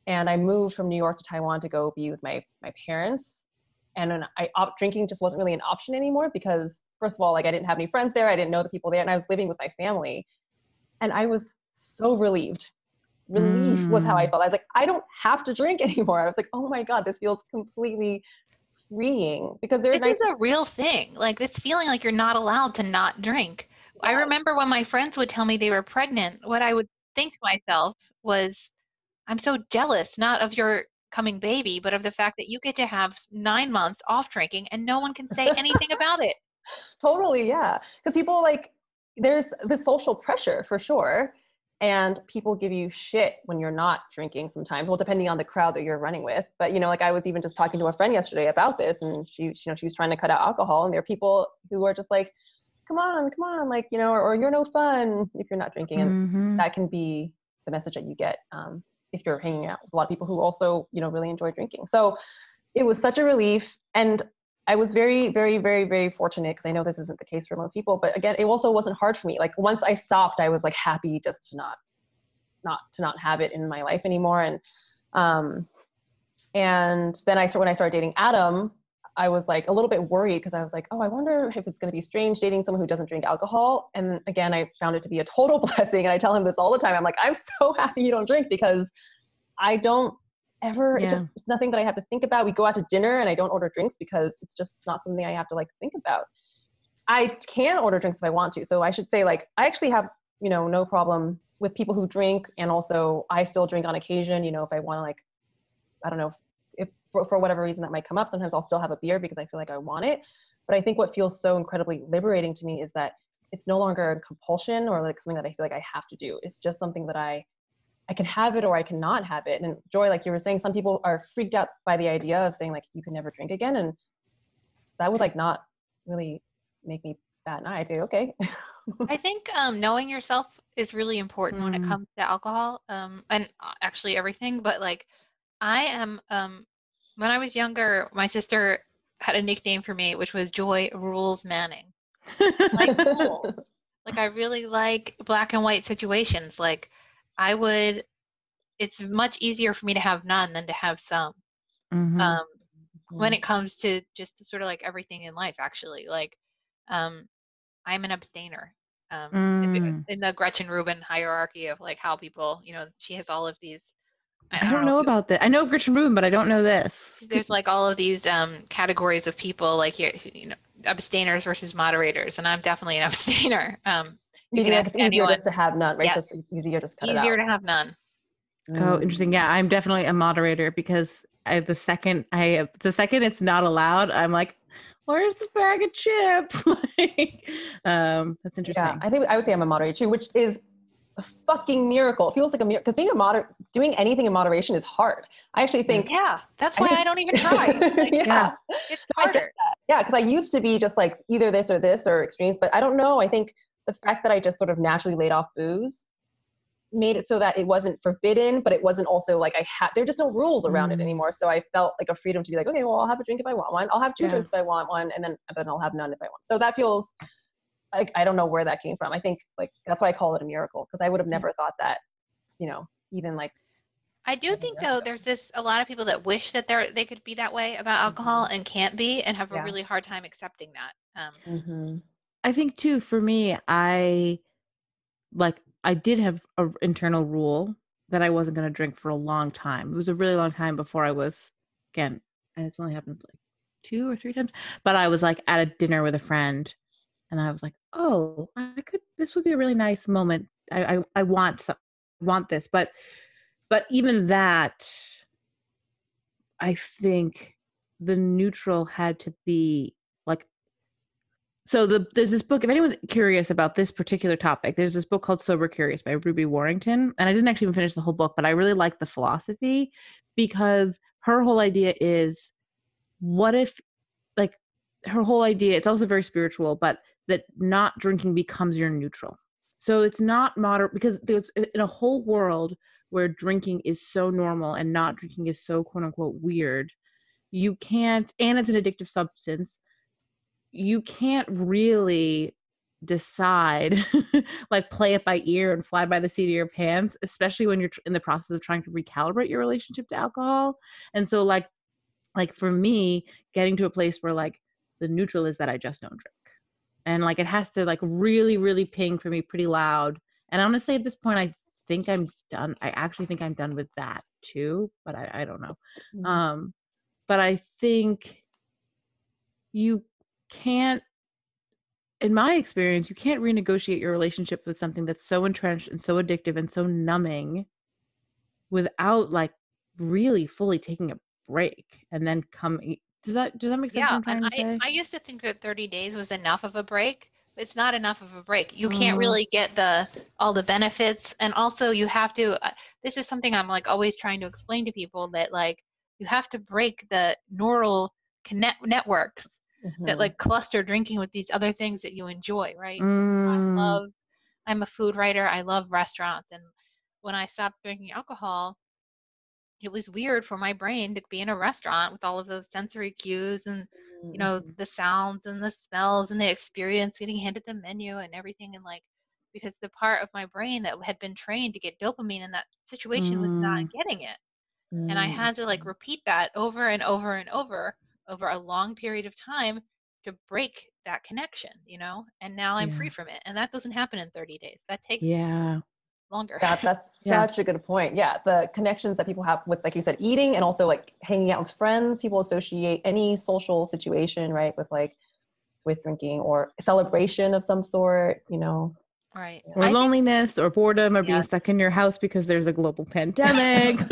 And I moved from New York to Taiwan to go be with my my parents. And then I op- drinking just wasn't really an option anymore because first of all, like I didn't have any friends there, I didn't know the people there, and I was living with my family. And I was so relieved relief mm. was how I mm. felt. I was like, I don't have to drink anymore. I was like, oh my God, this feels completely freeing because there's this is a real thing. Like this feeling like you're not allowed to not drink. I remember when my friends would tell me they were pregnant, what I would think to myself was, I'm so jealous, not of your coming baby, but of the fact that you get to have nine months off drinking and no one can say anything about it. Totally, yeah. Because people like, there's the social pressure for sure and people give you shit when you're not drinking sometimes well depending on the crowd that you're running with but you know like i was even just talking to a friend yesterday about this and she you know she's trying to cut out alcohol and there are people who are just like come on come on like you know or, or you're no fun if you're not drinking and mm-hmm. that can be the message that you get um, if you're hanging out with a lot of people who also you know really enjoy drinking so it was such a relief and I was very, very, very, very fortunate because I know this isn't the case for most people. But again, it also wasn't hard for me. Like once I stopped, I was like happy just to not, not to not have it in my life anymore. And, um, and then I started when I started dating Adam, I was like a little bit worried because I was like, oh, I wonder if it's going to be strange dating someone who doesn't drink alcohol. And again, I found it to be a total blessing. And I tell him this all the time. I'm like, I'm so happy you don't drink because I don't ever yeah. it just it's nothing that i have to think about we go out to dinner and i don't order drinks because it's just not something i have to like think about i can order drinks if i want to so i should say like i actually have you know no problem with people who drink and also i still drink on occasion you know if i want to like i don't know for, for whatever reason that might come up sometimes i'll still have a beer because i feel like i want it but i think what feels so incredibly liberating to me is that it's no longer a compulsion or like something that i feel like i have to do it's just something that i I can have it or I cannot have it. And Joy, like you were saying, some people are freaked out by the idea of saying like you can never drink again, and that would like not really make me bad. And I'd be okay. I think um, knowing yourself is really important mm. when it mm. comes to alcohol, um, and uh, actually everything. But like, I am um, when I was younger, my sister had a nickname for me, which was Joy Rules Manning. like, like I really like black and white situations, like I would. It's much easier for me to have none than to have some. Mm-hmm. Um, mm-hmm. When it comes to just sort of like everything in life, actually, like um, I'm an abstainer. Um, mm. in the Gretchen Rubin hierarchy of like how people, you know, she has all of these I don't, I don't know, know about that. I know Gretchen Rubin, but I don't know this. There's like all of these um, categories of people, like you, you know, abstainers versus moderators, and I'm definitely an abstainer. Um, you can ask it's easier anyone. just to have none, right? Yes. It's just easier just cut easier to have none. Oh, interesting. Yeah, I'm definitely a moderator because I the second I the second it's not allowed, I'm like, where's the bag of chips? like, um, that's interesting. Yeah, I think I would say I'm a moderator too, which is a fucking miracle. It feels like a miracle because being a moder doing anything in moderation is hard. I actually think yeah, that's why I, think, I don't even try. Like, yeah. yeah. it's harder. Yeah, because I used to be just like either this or this or extremes, but I don't know. I think the fact that I just sort of naturally laid off booze made it so that it wasn't forbidden, but it wasn't also like I had, there are just no rules around mm. it anymore. So I felt like a freedom to be like, okay, well, I'll have a drink if I want one. I'll have two yeah. drinks if I want one. And then, then I'll have none if I want. So that feels like, I don't know where that came from. I think like, that's why I call it a miracle. Cause I would have never thought that, you know, even like I do think though there's this a lot of people that wish that they they could be that way about alcohol mm-hmm. and can't be and have a really hard time accepting that. Um, mm-hmm. I think too for me, I like I did have an internal rule that I wasn't going to drink for a long time. It was a really long time before I was again, and it's only happened like two or three times. But I was like at a dinner with a friend, and I was like, "Oh, I could. This would be a really nice moment. I I, I want some, want this but but even that i think the neutral had to be like so the, there's this book if anyone's curious about this particular topic there's this book called sober curious by ruby warrington and i didn't actually even finish the whole book but i really like the philosophy because her whole idea is what if like her whole idea it's also very spiritual but that not drinking becomes your neutral. So it's not moderate because there's in a whole world where drinking is so normal and not drinking is so quote unquote weird you can't and it's an addictive substance you can't really decide like play it by ear and fly by the seat of your pants especially when you're in the process of trying to recalibrate your relationship to alcohol. And so like like for me getting to a place where like the neutral is that i just don't drink and like it has to like really really ping for me pretty loud and i want to say at this point i think i'm done i actually think i'm done with that too but i, I don't know mm-hmm. um but I think you can't in my experience, you can't renegotiate your relationship with something that's so entrenched and so addictive and so numbing without like really fully taking a break and then coming does that does that make sense? Yeah, and I, I used to think that 30 days was enough of a break. It's not enough of a break. You can't mm. really get the all the benefits, and also you have to. Uh, this is something I'm like always trying to explain to people that like you have to break the neural connect networks mm-hmm. that like cluster drinking with these other things that you enjoy right mm. i love i'm a food writer i love restaurants and when i stopped drinking alcohol it was weird for my brain to be in a restaurant with all of those sensory cues and you know mm-hmm. the sounds and the smells and the experience getting handed the menu and everything and like because the part of my brain that had been trained to get dopamine in that situation mm. was not mm. getting it Mm. And I had to like mm. repeat that over and over and over over a long period of time to break that connection, you know? And now I'm yeah. free from it. And that doesn't happen in 30 days. That takes yeah longer. That, that's yeah. such a good point. Yeah. The connections that people have with, like you said, eating and also like hanging out with friends, people associate any social situation, right, with like with drinking or celebration of some sort, you know. Right. Or I loneliness think, or boredom or being stuck in your house because there's a global pandemic.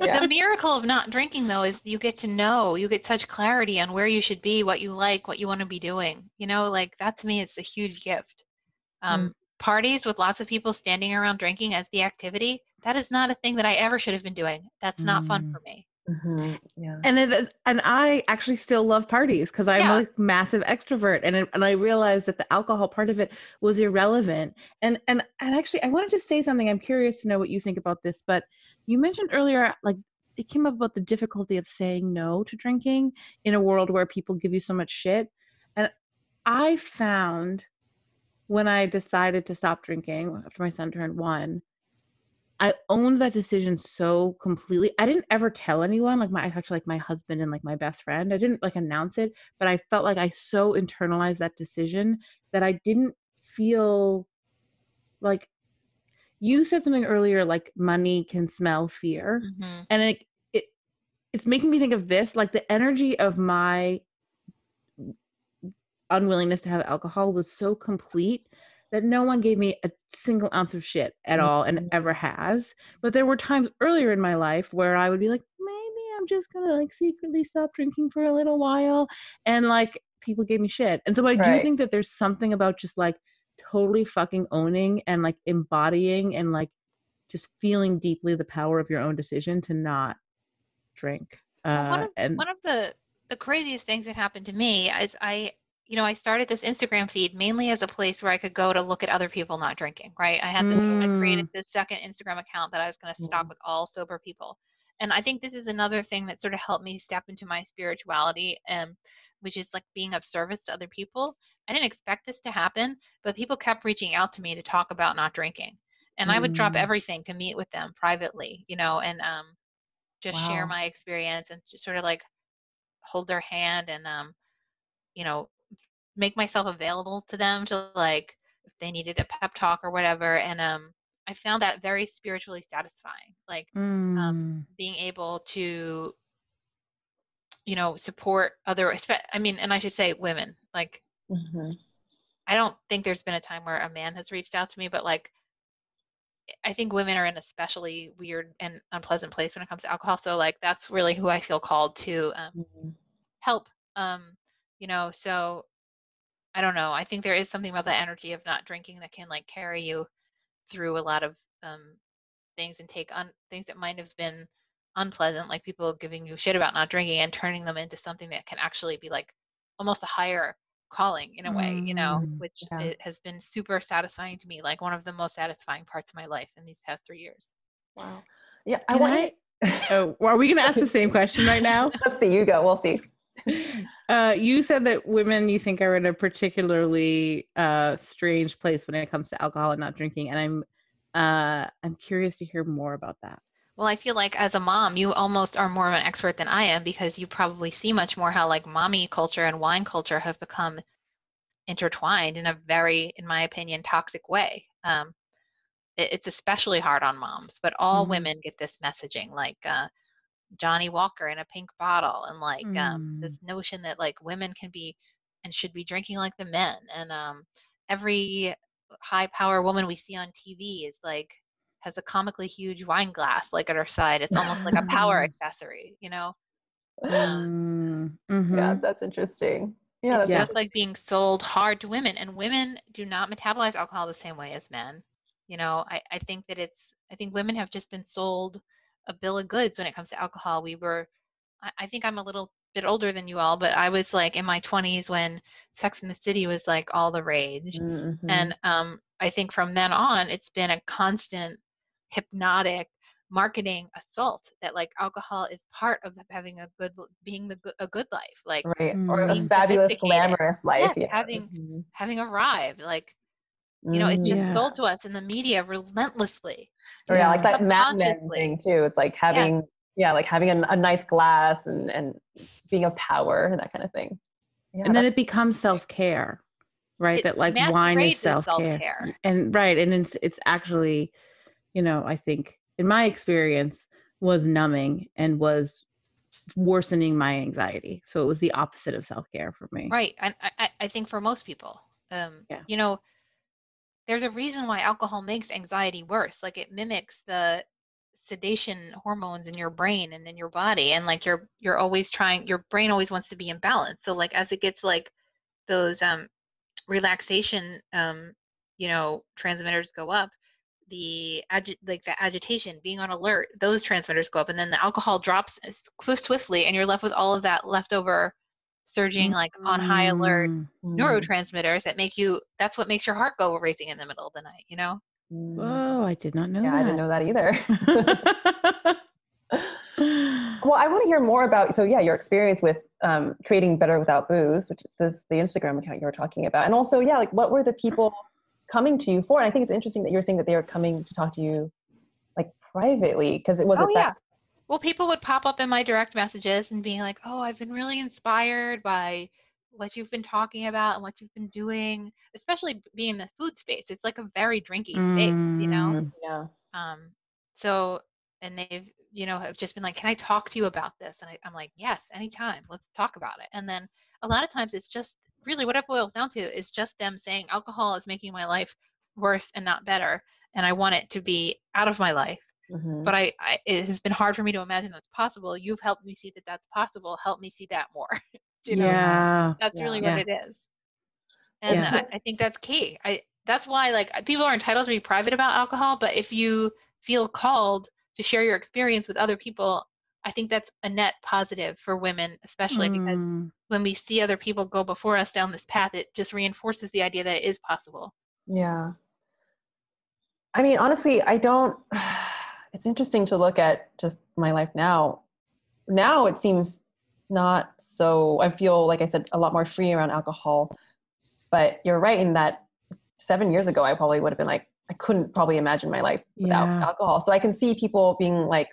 yeah. The miracle of not drinking though is you get to know, you get such clarity on where you should be, what you like, what you want to be doing. You know, like that to me it's a huge gift. Um, mm. Parties with lots of people standing around drinking as the activity, that is not a thing that I ever should have been doing. That's not mm. fun for me. Mm-hmm. Yeah. And it, and I actually still love parties because I'm yeah. a massive extrovert, and it, and I realized that the alcohol part of it was irrelevant. And and and actually, I wanted to say something. I'm curious to know what you think about this. But you mentioned earlier, like it came up about the difficulty of saying no to drinking in a world where people give you so much shit. And I found when I decided to stop drinking after my son turned one I owned that decision so completely. I didn't ever tell anyone, like my I talked to like my husband and like my best friend. I didn't like announce it, but I felt like I so internalized that decision that I didn't feel like you said something earlier like money can smell fear. Mm-hmm. And it, it it's making me think of this like the energy of my unwillingness to have alcohol was so complete that no one gave me a single ounce of shit at mm-hmm. all and ever has. But there were times earlier in my life where I would be like, maybe I'm just gonna like secretly stop drinking for a little while. And like people gave me shit. And so I right. do think that there's something about just like totally fucking owning and like embodying and like just feeling deeply the power of your own decision to not drink. Uh, one, of, and, one of the the craziest things that happened to me is I you know, I started this Instagram feed mainly as a place where I could go to look at other people not drinking, right? I had this, mm. I created mm. this second Instagram account that I was going to stock mm. with all sober people. And I think this is another thing that sort of helped me step into my spirituality, um, which is like being of service to other people. I didn't expect this to happen, but people kept reaching out to me to talk about not drinking. And mm. I would drop mm. everything to meet with them privately, you know, and um, just wow. share my experience and just sort of like hold their hand and, um, you know, make myself available to them to like if they needed a pep talk or whatever and um i found that very spiritually satisfying like um, mm. um being able to you know support other i mean and i should say women like mm-hmm. i don't think there's been a time where a man has reached out to me but like I think women are in a especially weird and unpleasant place when it comes to alcohol. So like that's really who I feel called to um, mm-hmm. help. Um, you know, so I don't know. I think there is something about the energy of not drinking that can like carry you through a lot of um, things and take on things that might have been unpleasant, like people giving you shit about not drinking and turning them into something that can actually be like almost a higher calling in a way, you know, Mm, which yeah. it has been super satisfying to me, like one of the most satisfying parts of my life in these past three years. Wow. Yeah, I want I- Oh, are we going to ask the same question right now? Let's see. You go. We'll see. Uh, you said that women you think are in a particularly uh, strange place when it comes to alcohol and not drinking, and I'm uh, I'm curious to hear more about that. Well, I feel like as a mom, you almost are more of an expert than I am because you probably see much more how like mommy culture and wine culture have become intertwined in a very, in my opinion, toxic way. Um, it, it's especially hard on moms, but all Mhm. women get this messaging like uh, Johnnie Walker in a pink bottle and like um, this notion that like women can be and should be drinking like the men. And um, every high power woman we see on TV is like has a comically huge wine glass like at her side. It's almost like a power accessory, you know? Mm, mhm. Yeah, that's interesting. Yeah, it's that's just like being sold hard to women and women do not metabolize alcohol the same way as men you know I, I think that it's i think women have just been sold a bill of goods when it comes to alcohol we were I, I think i'm a little bit older than you all but i was like in my 20s when sex in the city was like all the rage Mhm. and um, i think from then on it's been a constant hypnotic marketing assault that like alcohol is part of having a good being the good, a good life like right or a fabulous, glamorous life. Yeah, Yeah, having- Mhm. having arrived like you know it's just Yeah. sold to us in the media relentlessly or yeah, like that Mad Men thing too. It's like having Yes. yeah, like having a, a nice glass and and being a power and that kind of thing. Yeah, and then it becomes self care, right? It that like wine is self care, and right, and it's it's actually, you know, I think in my experience was numbing and was worsening my anxiety. So it was the opposite of self care for me. right and I, I- I think for most people um Yeah. you know there's a reason why alcohol makes anxiety worse like it mimics the sedation hormones in your brain and in your body and like you're you're always trying your brain always wants to be in balance. So like as it gets like those um relaxation um you know transmitters go up the agi- like the agitation being on alert those transmitters go up and then the alcohol drops swiftly and you're left with all of that leftover surging like on high alert Mm. Mm, neurotransmitters that make you that's what makes your heart go racing in the middle of the night you know oh I did not know Yeah, that. I didn't know that either. well, I want to hear more about so yeah, your experience with um, creating better without booze, which is the Instagram account you were talking about, and also yeah, like what were the people coming to you for? And I think it's interesting that you're saying that they were coming to talk to you like privately because it was Oh, it that well people would pop up in my direct messages and being like oh i've been really inspired by what you've been talking about and what you've been doing especially being in the food space. It's like a very drinky space you know? Mm. yeah. um so and they've you know have just been like can i talk to you about this? And I, i'm like yes anytime. Let's talk about it. And then a lot of times it's just really what it boils down to is just them saying alcohol is making my life worse and not better and i want it to be out of my life Mhm. but I, I it has been hard for me to imagine that's possible you've helped me see that that's possible help me see that more you know Yeah. that's really Yeah. what it is and Yeah. I, I think that's key i that's why like people are entitled to be private about alcohol but if you feel called to share your experience with other people i think that's a net positive for women especially because Mm. when we see other people go before us down this path it just reinforces the idea that it is possible Yeah. I mean, honestly, I don't. It's interesting to look at just my life now. Now it seems not so. I feel like I said a lot more free around alcohol. But you're right in that seven years ago, I probably would have been like, I couldn't probably imagine my life without Yeah. alcohol. So I can see people being like,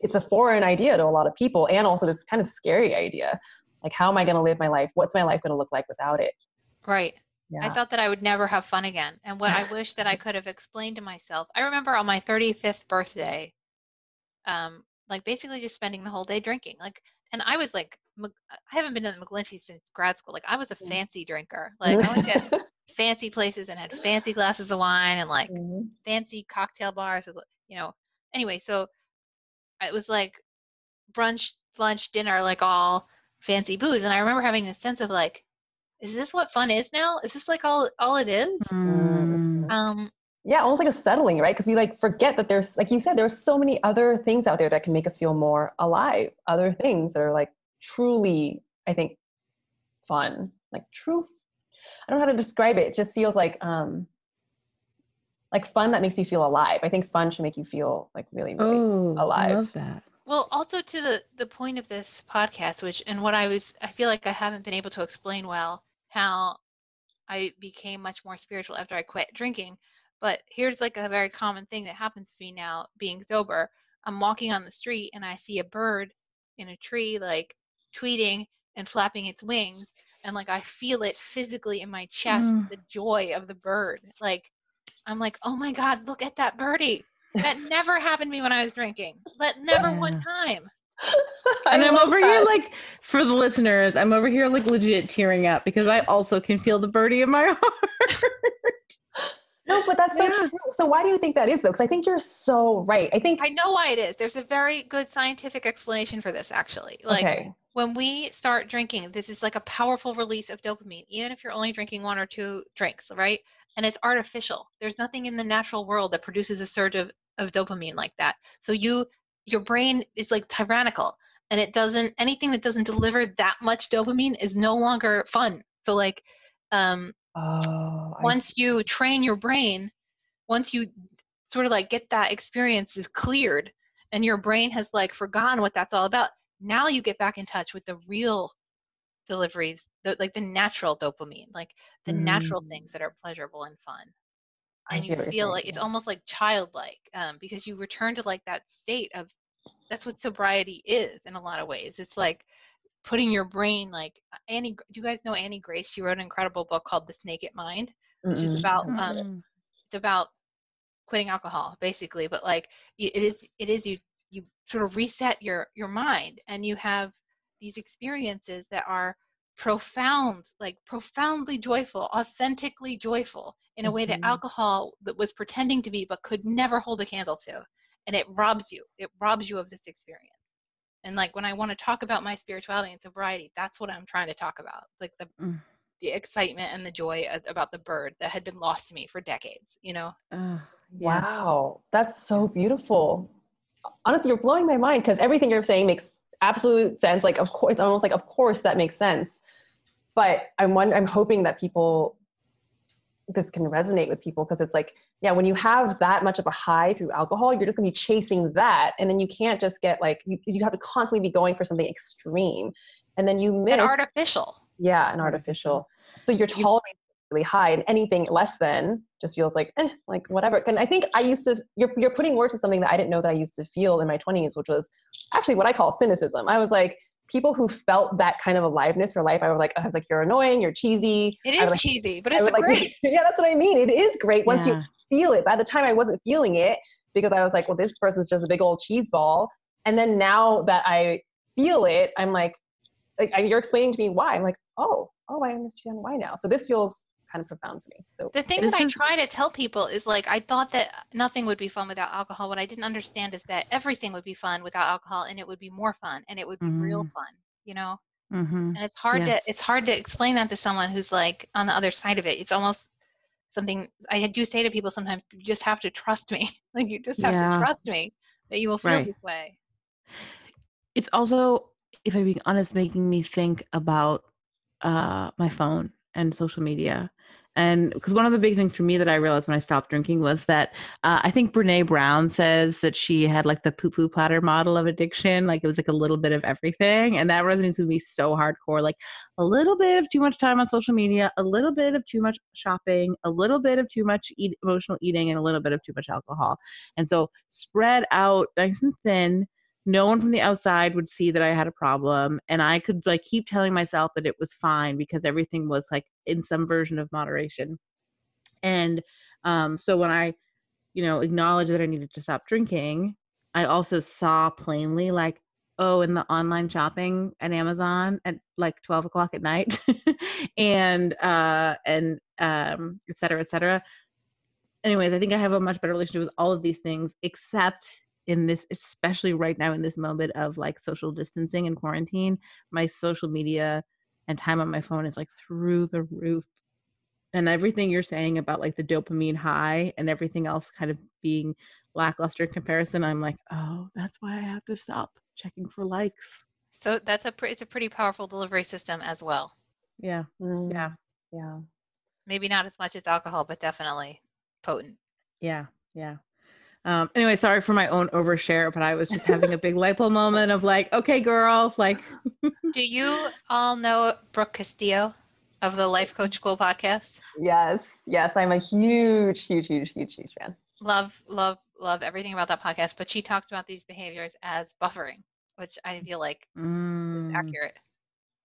it's a foreign idea to a lot of people, and also this kind of scary idea. Like, how am I going to live my life? What's my life going to look like without it? right Yeah. I thought that I would never have fun again. And what I wish that I could have explained to myself. I remember on my 35th birthday, um, like basically just spending the whole day drinking. Like, and I was like, I haven't been to the McGlinchey since grad school. Like, I was a fancy drinker. Like, I would get fancy places and had fancy glasses of wine and like mm-hmm. fancy cocktail bars with you know anyway so it was like brunch lunch dinner like all fancy booze and i remember having a sense of like is this what fun is now? Is this like all all it is? Mm. um yeah almost like a settling right? Because we like forget that there's like you said there's so many other things out there that can make us feel more alive. Other things that are like truly i think fun. Like true i don't know how to describe it. It just feels like um like fun that makes you feel alive. I think fun should make you feel like really really oh, alive. I love that. Well also to the the point of this podcast which and what i was i feel like i haven't been able to explain well how i became much more spiritual after i quit drinking but here's like a very common thing that happens to me now being sober i'm walking on the street and i see a bird in a tree like tweeting and flapping its wings and like I feel it physically in my chest, mm. the joy of the bird. Like I'm like, oh my God, look at that birdie. That never happened to me when I was drinking. That never yeah. one time. and I'm over that. here like for the listeners, I'm over here like legit tearing up because I also can feel the birdie in my heart. no, but that's so yeah. true. So why do you think that is though? Because I think you're so right. I think I know why it is. There's a very good scientific explanation for this actually. Like okay when we start drinking, this is like a powerful release of dopamine, even if you're only drinking one or two drinks, right? And it's artificial. There's nothing in the natural world that produces a surge of, of dopamine like that. So you your brain is like tyrannical and it doesn't anything that doesn't deliver that much dopamine is no longer fun. So like um oh, once you train your brain, once you sort of like get that experience is cleared and your brain has like forgotten what that's all about now you get back in touch with the real deliveries the, like the natural dopamine like the mm. natural things that are pleasurable and fun and you feel like it's almost like childlike um, because you return to like that state of that's what sobriety is in a lot of ways. It's like putting your brain like annie do you guys know annie grace? She wrote an incredible book called This Naked Mind which mm-hmm. is about um, it's about quitting alcohol basically but like it is it is you you sort of reset your your mind and you have these experiences that are profound like profoundly joyful authentically joyful in a mm-hmm. way that mm-hmm. alcohol that was pretending to be but could never hold a candle to and it robs you it robs you of this experience and like when i want to talk about my spirituality and sobriety that's what i'm trying to talk about like the mm. the excitement and the joy about the bird that had been lost to me for decades you know uh, yes. wow that's so beautiful honestly, you're blowing my mind because everything you're saying makes absolute sense. Like, of course, almost like, of course, that makes sense. But I'm one, I'm hoping that people this can resonate with people because it's like, yeah, when you have that much of a high through alcohol, you're just gonna be chasing that, and then you can't just get like you, you have to constantly be going for something extreme, and then you miss and artificial. Yeah, and artificial. So you're tolerating really high and anything less than just feels like eh, like whatever. And i think i used to you're, you're putting words to something that i didn't know that i used to feel in my 20s which was actually what i call cynicism. I was like people who felt that kind of aliveness for life i was like i was like you're annoying you're cheesy. It is like, cheesy but it's great. Yeah that's what i mean it is great once yeah. you feel it. By the time i wasn't feeling it because i was like well this person's just a big old cheese ball. And then now that i feel it i'm like like you're explaining to me why. I'm like oh oh i understand why now. So this feels kind of profound for me. So the thing that I try to tell people is like I thought that nothing would be fun without alcohol. What I didn't understand is that everything would be fun without alcohol, and it would be more fun, and it would be mm-hmm. real fun. You know. Mm-hmm. And it's hard yes. to it's hard to explain that to someone who's like on the other side of it. It's almost something I do say to people sometimes. You just have to trust me. like you just have yeah. to trust me that you will feel right. this way. It's also, if I'm being honest, making me think about uh, my phone and social media and because one of the big things for me that I realized when I stopped drinking was that uh, I think Brene Brown says that she had like the poo poo platter model of addiction. Like it was like a little bit of everything. And that resonates with me so hardcore. Like a little bit of too much time on social media, a little bit of too much shopping, a little bit of too much eat, emotional eating, and a little bit of too much alcohol. And so spread out nice and thin no one from the outside would see that I had a problem and I could like keep telling myself that it was fine because everything was like in some version of moderation. And um so when I you know acknowledged that I needed to stop drinking, I also saw plainly like oh, in the online shopping at Amazon at like 12 o'clock at night and, uh, and, um, et cetera, et cetera. Anyways, I think I have a much better relationship with all of these things, except in this, especially right now in this moment of like social distancing and quarantine, my social media and time on my phone is like through the roof. And everything you're saying about like the dopamine high and everything else kind of being lackluster in comparison, I'm like, oh, that's why I have to stop checking for likes. So that's a it's a pretty powerful delivery system as well. Yeah. Mm, yeah. Yeah. Maybe not as much as alcohol, but definitely potent. Yeah. Yeah. Um, anyway, sorry for my own overshare, but I was just having a big lipo moment of like, okay, girl, like. Do you all know Brooke Castillo of the Life Coach School podcast? Yes, yes, I'm a huge, huge, huge, huge, huge fan. Love, love, love everything about that podcast. But she talks about these behaviors as buffering, which I feel like mm. is accurate.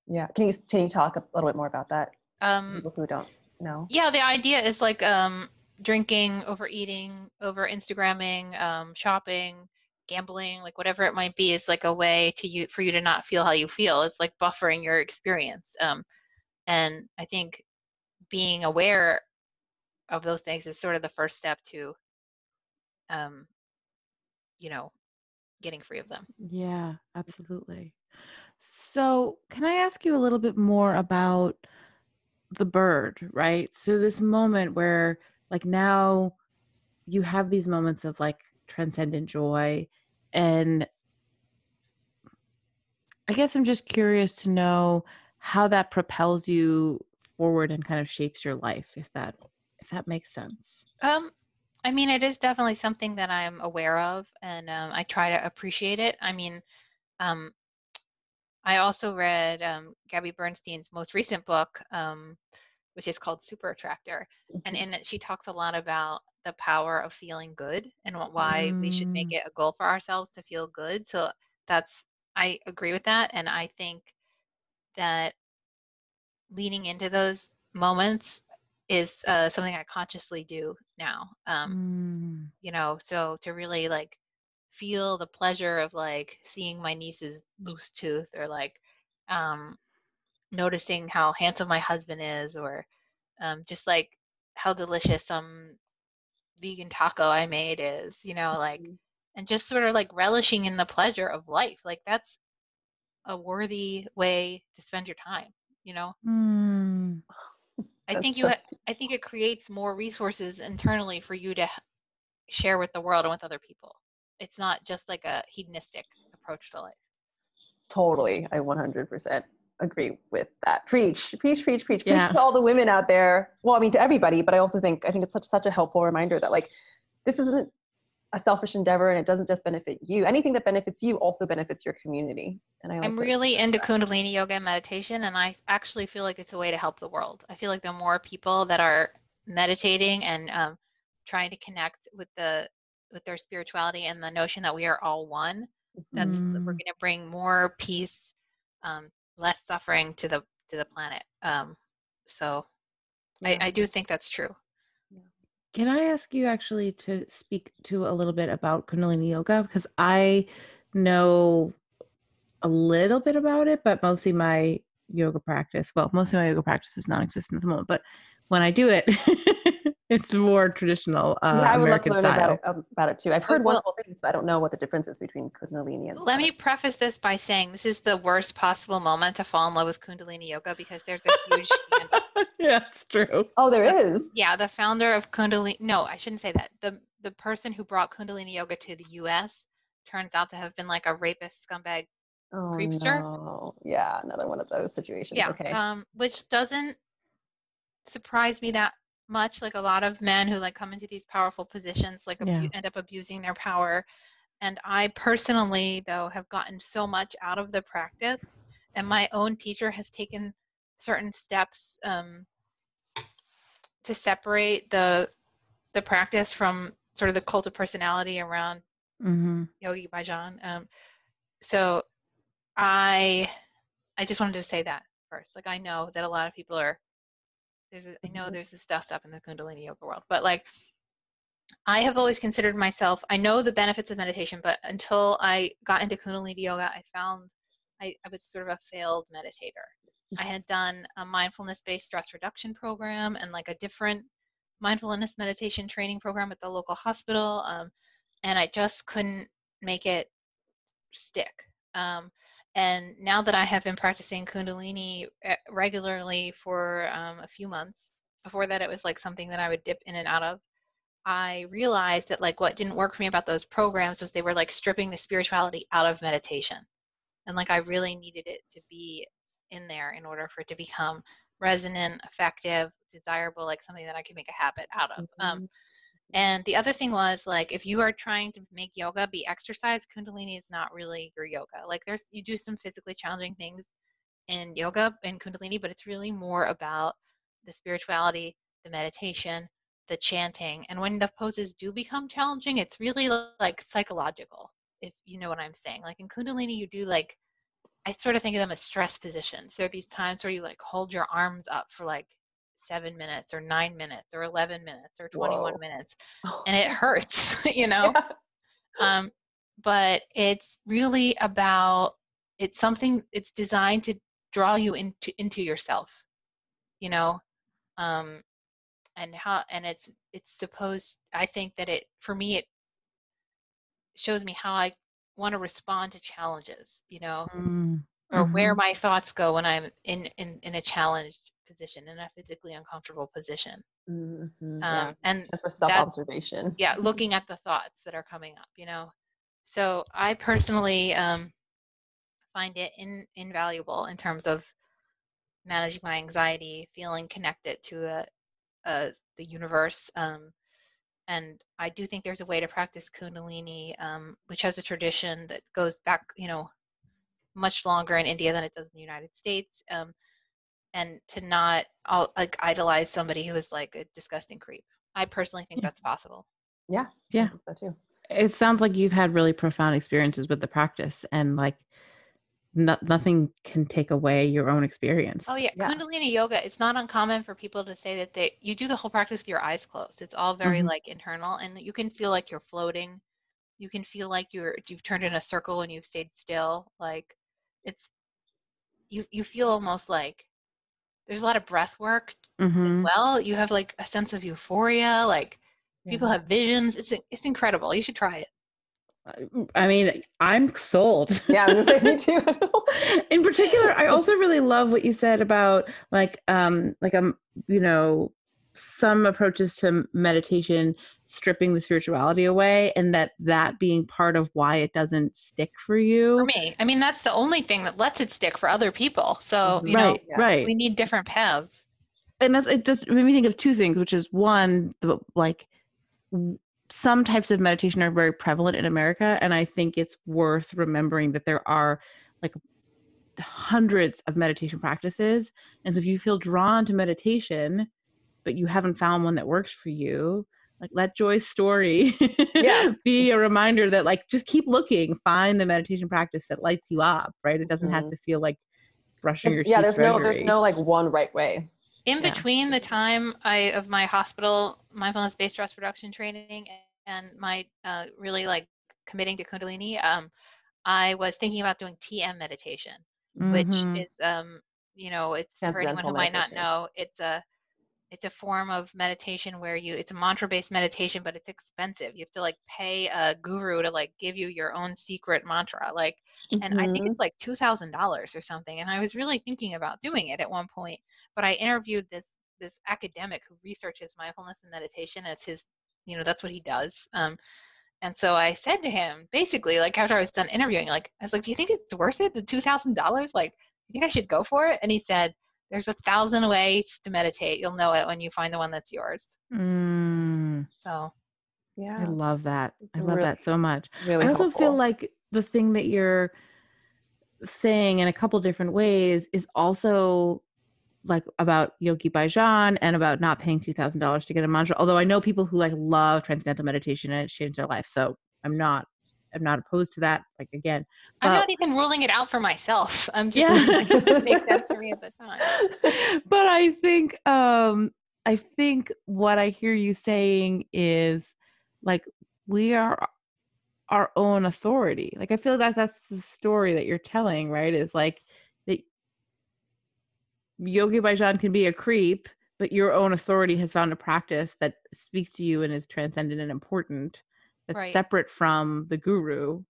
Yeah, can you can you talk a little bit more about that? Um, People who don't know. Yeah, the idea is like um drinking, overeating, over Instagramming, um, shopping, gambling, like whatever it might be, is like a way to you for you to not feel how you feel. It's like buffering your experience. Um, and I think being aware of those things is sort of the first step to, um, you know, getting free of them. Yeah, absolutely. So, can I ask you a little bit more about the bird, right? So, this moment where like now you have these moments of like transcendent joy and i guess i'm just curious to know how that propels you forward and kind of shapes your life if that if that makes sense. Um i mean it is definitely something that i'm aware of and um, i try to appreciate it. I mean um i also read um, gabby bernstein's most recent book um, which is called Super Attractor. Mm-hmm. And in it, she talks a lot about the power of feeling good and why mm. we should make mm. it a goal for ourselves to feel good. So that's, I agree with that. And I think that leaning into those moments is uh, something I consciously do now. Um, mm. You know, so to really like feel the pleasure of like seeing my niece's loose tooth or like um, noticing how handsome my husband is or um, just like how delicious some vegan taco I made is, you know, like, mm-hmm. and just sort of like relishing in the pleasure of life. Like that's a worthy way to spend your time, you know? Mm. I think you, so I think it creates more resources internally for you to share with the world and with other people. It's not just like a hedonistic approach to life. Totally. I 100% agree with that. Preach, preach, preach, preach, yeah. preach to all the women out there. Well, I mean to everybody, but I also think I think it's such such a helpful reminder that like this isn't a selfish endeavor and it doesn't just benefit you. Anything that benefits you also benefits your community. And I I'm really into Kundalini yoga and meditation, and I actually feel like it's a way to help the world. I feel like the more people that are meditating and um, trying to connect with the with their spirituality and the notion that we are all one, that's mm. we're going to bring more peace um, less suffering to the to the planet. Um, so yeah. I, I do think that's true. Can I ask you actually to speak to a little bit about Kundalini Yoga? Because I know a little bit about it, but mostly my yoga practice, well, mostly my yoga practice is non existent at the moment, but when I do it, it's more traditional. Uh, yeah, I would American love to learn about, um, about, it too. I've heard wonderful things, but I don't know what the difference is between Kundalini and. Let me preface this by saying this is the worst possible moment to fall in love with Kundalini Yoga because there's a huge. yeah, it's true. Oh, there is. Yeah, the founder of Kundalini. No, I shouldn't say that. the The person who brought Kundalini Yoga to the U.S. turns out to have been like a rapist scumbag oh, creepster. No. Yeah, another one of those situations. Yeah. Okay. Um, which doesn't surprise me that much like a lot of men who like come into these powerful positions like yeah. end up abusing their power and i personally though have gotten so much out of the practice and my own teacher has taken certain steps um, to separate the the practice from sort of the cult of personality around mm-hmm. yogi bhajan um, so i i just wanted to say that first like i know that a lot of people are there's a, I know mm-hmm. there's this dust up in the Kundalini yoga world, but like I have always considered myself, I know the benefits of meditation, but until I got into Kundalini Yoga, I found I, I was sort of a failed meditator. I had done a mindfulness based stress reduction program and like a different mindfulness meditation training program at the local hospital. Um, and I just couldn't make it stick. Um, and now that I have been practicing Kundalini eh, regularly for um, a few months, before that it was like something that I would dip in and out of. I realized that like what didn't work for me about those programs was they were like stripping the spirituality out of meditation. And like I really needed it to be in there in order for it to become resonant, effective, desirable, like something that I could make a habit out of. Um, mm-hmm. Um, and the other thing was like if you are trying to make yoga be exercise, Kundalini is not really your yoga. Like there's you do some physically challenging things in yoga and Kundalini, but it's really more about the spirituality, the meditation, the chanting. And when the poses do become challenging, it's really like psychological, if you know what I'm saying. Like in Kundalini, you do like I sort of think of them as stress positions. There are these times where you like hold your arms up for like seven minutes or nine minutes or 11 minutes or 21 Whoa. minutes and it hurts, you know? Yeah. Um, but it's really about, it's something, it's designed to draw you into, into yourself, you know? Um, and how, and it's, it's supposed, I think that it, for me, it shows me how I want to respond to challenges, you know, mm-hmm. or where mm-hmm. my thoughts go when I'm in, in, in a challenged position, in a physically uncomfortable position. Mm-hmm. Um, yeah. And that's for self observation. Yeah, looking at the thoughts that are coming up, you know. So I personally um, find it in, invaluable in terms of managing my anxiety, feeling connected to a, a the universe, um, and I do think there's a way to practice Kundalini, um, which has a tradition that goes back, you know, much longer in India than it does in the United States. Um, and to not all, like idolize somebody who is like a disgusting creep. I personally think yeah. that's possible. Yeah, yeah, that too. It sounds like you've had really profound experiences with the practice, and like no, nothing can take away your own experience. Oh yeah. yeah. Kundalini yoga, it's not uncommon for people to say that they you do the whole practice with your eyes closed. It's all very mm-hmm. like internal and you can feel like you're floating. You can feel like you're you've turned in a circle and you've stayed still. Like it's you you feel almost like there's a lot of breath work mm-hmm. well. You have like a sense of euphoria, like yeah. people have visions. It's it's incredible. You should try it. I mean, I'm sold. Yeah, I'm say me too. In particular, I also really love what you said about like um like um you know some approaches to meditation stripping the spirituality away and that that being part of why it doesn't stick for you. For me. I mean that's the only thing that lets it stick for other people. So mm-hmm. you right know, right. we need different paths. And that's it just made me think of two things which is one the like some types of meditation are very prevalent in America, and I think it's worth remembering that there are like hundreds of meditation practices. And so if you feel drawn to meditation, but you haven't found one that works for you, like let Joy's story yeah. be a reminder that like just keep looking, find the meditation practice that lights you up, right? It doesn't mm-hmm. have to feel like brushing your yeah, there's treasury. no there's no like one right way in yeah. between the time I of my hospital mindfulness based stress reduction training and my uh, really like committing to Kundalini, um, I was thinking about doing TM meditation, mm-hmm. which is um, you know it's for anyone who might not know it's a it's a form of meditation where you it's a mantra based meditation but it's expensive you have to like pay a guru to like give you your own secret mantra like mm-hmm. and i think mm-hmm. it's like $2000 or something and i was really thinking about doing it at one point but i interviewed this this academic who researches mindfulness and meditation as his you know that's what he does um, and so i said to him basically like after i was done interviewing like i was like do you think it's worth it the $2000 like you think i should go for it and he said there's a thousand ways to meditate. You'll know it when you find the one that's yours. Mm. So, yeah, I love that. It's I love really, that so much. Really I also helpful. feel like the thing that you're saying in a couple different ways is also like about Yogi Bhajan and about not paying two thousand dollars to get a mantra. Although I know people who like love transcendental meditation and it changed their life, so I'm not I'm not opposed to that. Like again, but, I'm not even ruling it out for myself. I'm just yeah. it make sense for me at the time. But I think um I think what I hear you saying is like we are our own authority. Like I feel that that's the story that you're telling, right? Is like that Yogi Bhajan can be a creep, but your own authority has found a practice that speaks to you and is transcendent and important. That's right. separate from the guru.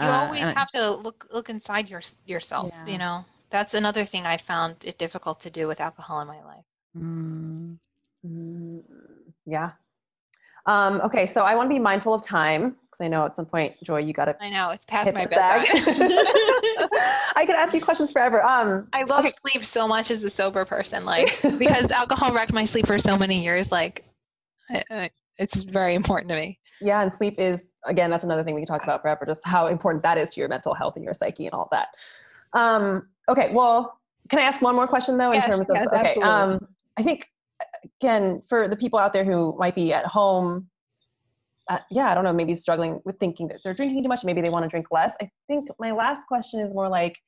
You uh, always have to look look inside your yourself. Yeah. You know, that's another thing I found it difficult to do with alcohol in my life. Mm. Mm, yeah. Um, okay, so I want to be mindful of time because I know at some point, Joy, you got to. I know it's past my bedtime. I could ask you questions forever. Um, I love okay. sleep so much as a sober person, like because alcohol wrecked my sleep for so many years. Like, it's very important to me. Yeah, and sleep is again that's another thing we can talk about forever. Just how important that is to your mental health and your psyche and all that. Um, okay, well, can I ask one more question though? In yes, terms of yes, okay, absolutely. um, I think again for the people out there who might be at home uh, yeah, I don't know, maybe struggling with thinking that they're drinking too much, maybe they want to drink less. I think my last question is more like,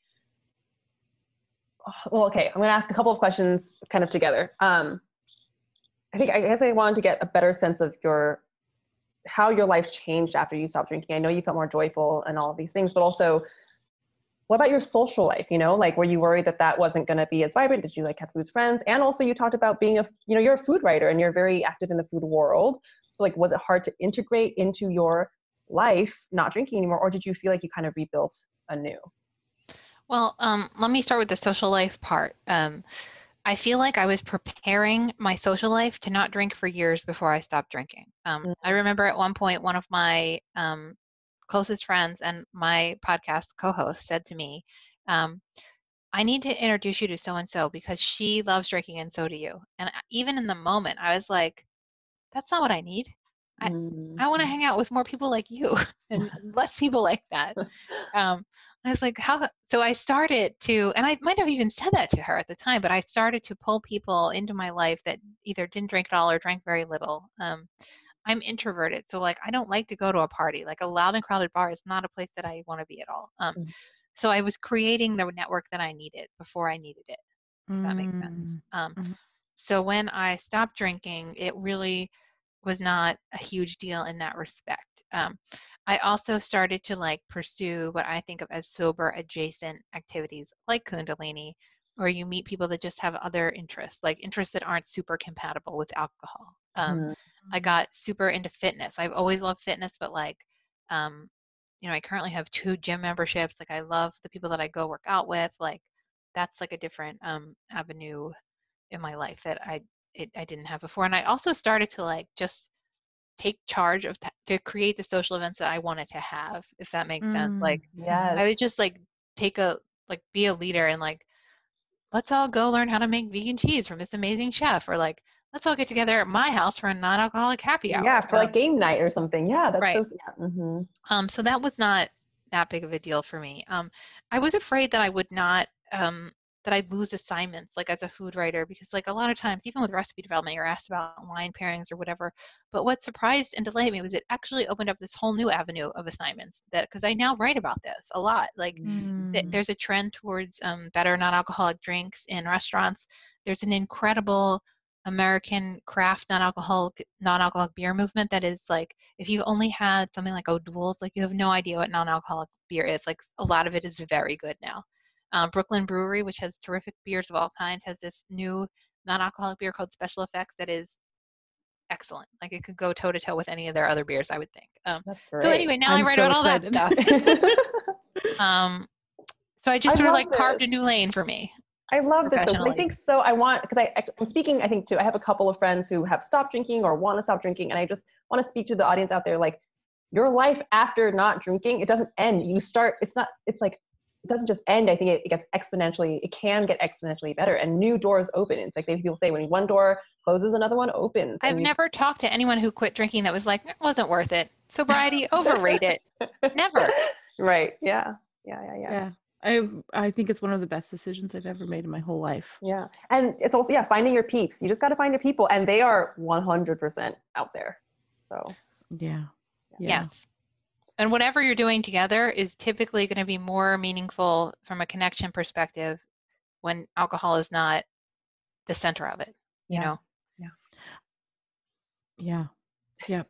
well, okay, I'm going to ask a couple of questions kind of together. Um, I think I guess I wanted to get a better sense of your how your life changed after you stopped drinking. I know you felt more joyful and all of these things, but also what about your social life you know? Like were you worried that that wasn't going to be as vibrant? Did you like have to lose friends? And also you talked about being a you know you're a food writer and you're very active in the food world. So like was it hard to integrate into your life not drinking anymore or did you feel like you kind of rebuilt anew? Well um, let me start with the social life part. Um, i feel like i was preparing my social life to not drink for years before i stopped drinking um, mm-hmm. i remember at one point one of my um, closest friends and my podcast co-host said to me, um, I need to introduce you to so and so because she loves drinking and so do you. And even in the moment, I was like, that's not what I need. I, mm. I want to hang out with more people like you and less people like that. Um, I was like, how? So I started to, and I might have even said that to her at the time, but I started to pull people into my life that either didn't drink at all or drank very little. Um, I'm introverted, so like I don't like to go to a party. Like a loud and crowded bar is not a place that I want to be at all. Um, mm. So I was creating the network that I needed before I needed it. If mm. that makes sense. Mm, um, mm-hmm. So when I stopped drinking, it really was not a huge deal in that respect. Um, I also started to like pursue what I think of as sober adjacent activities like Kundalini, or you meet people that just have other interests, like interests that aren't super compatible with alcohol. Um, mm. I got super into fitness. I've always loved fitness, but like, um, you know, I currently have two gym memberships. Like, I love the people that I go work out with. Like, that's like a different um, avenue in my life that I it, I didn't have before. And I also started to like just take charge of to create the social events that I wanted to have, if that makes mm, sense. Like, yes. I would just like take a like be a leader and like let's all go learn how to make vegan cheese from this amazing chef or like let's all get together at my house for a non-alcoholic happy hour. Yeah, for like game night or something. Yeah, that's right. so yeah. Mm-hmm. Um, so that was not that big of a deal for me. Um, I was afraid that I would not um, that I'd lose assignments like as a food writer because like a lot of times even with recipe development you're asked about wine pairings or whatever but what surprised and delighted me was it actually opened up this whole new avenue of assignments that because I now write about this a lot like mm. th- there's a trend towards um, better non-alcoholic drinks in restaurants there's an incredible American craft non-alcoholic non-alcoholic beer movement that is like if you've only had something like O'Doul's, like you have no idea what non-alcoholic beer is. Like a lot of it is very good now. Um, Brooklyn Brewery, which has terrific beers of all kinds, has this new non-alcoholic beer called Special Effects that is excellent. Like it could go toe to toe with any of their other beers, I would think. Um, so anyway, now I'm i write so about all that stuff. um, so I just I sort of like this. carved a new lane for me. I love this. I think so. I want because I I'm speaking. I think too. I have a couple of friends who have stopped drinking or want to stop drinking, and I just want to speak to the audience out there. Like your life after not drinking, it doesn't end. You start. It's not. It's like doesn't just end. I think it, it gets exponentially. It can get exponentially better, and new doors open. It's like people say when one door closes, another one opens. I've never talked to anyone who quit drinking that was like it wasn't worth it. Sobriety, overrated. Never. Right. Yeah. Yeah. Yeah. Yeah. Yeah. I I think it's one of the best decisions I've ever made in my whole life. Yeah. And it's also yeah, finding your peeps. You just got to find your people and they are 100% out there. So, yeah. yeah. Yes. And whatever you're doing together is typically going to be more meaningful from a connection perspective when alcohol is not the center of it, you yeah. know. Yeah. Yeah. Yep.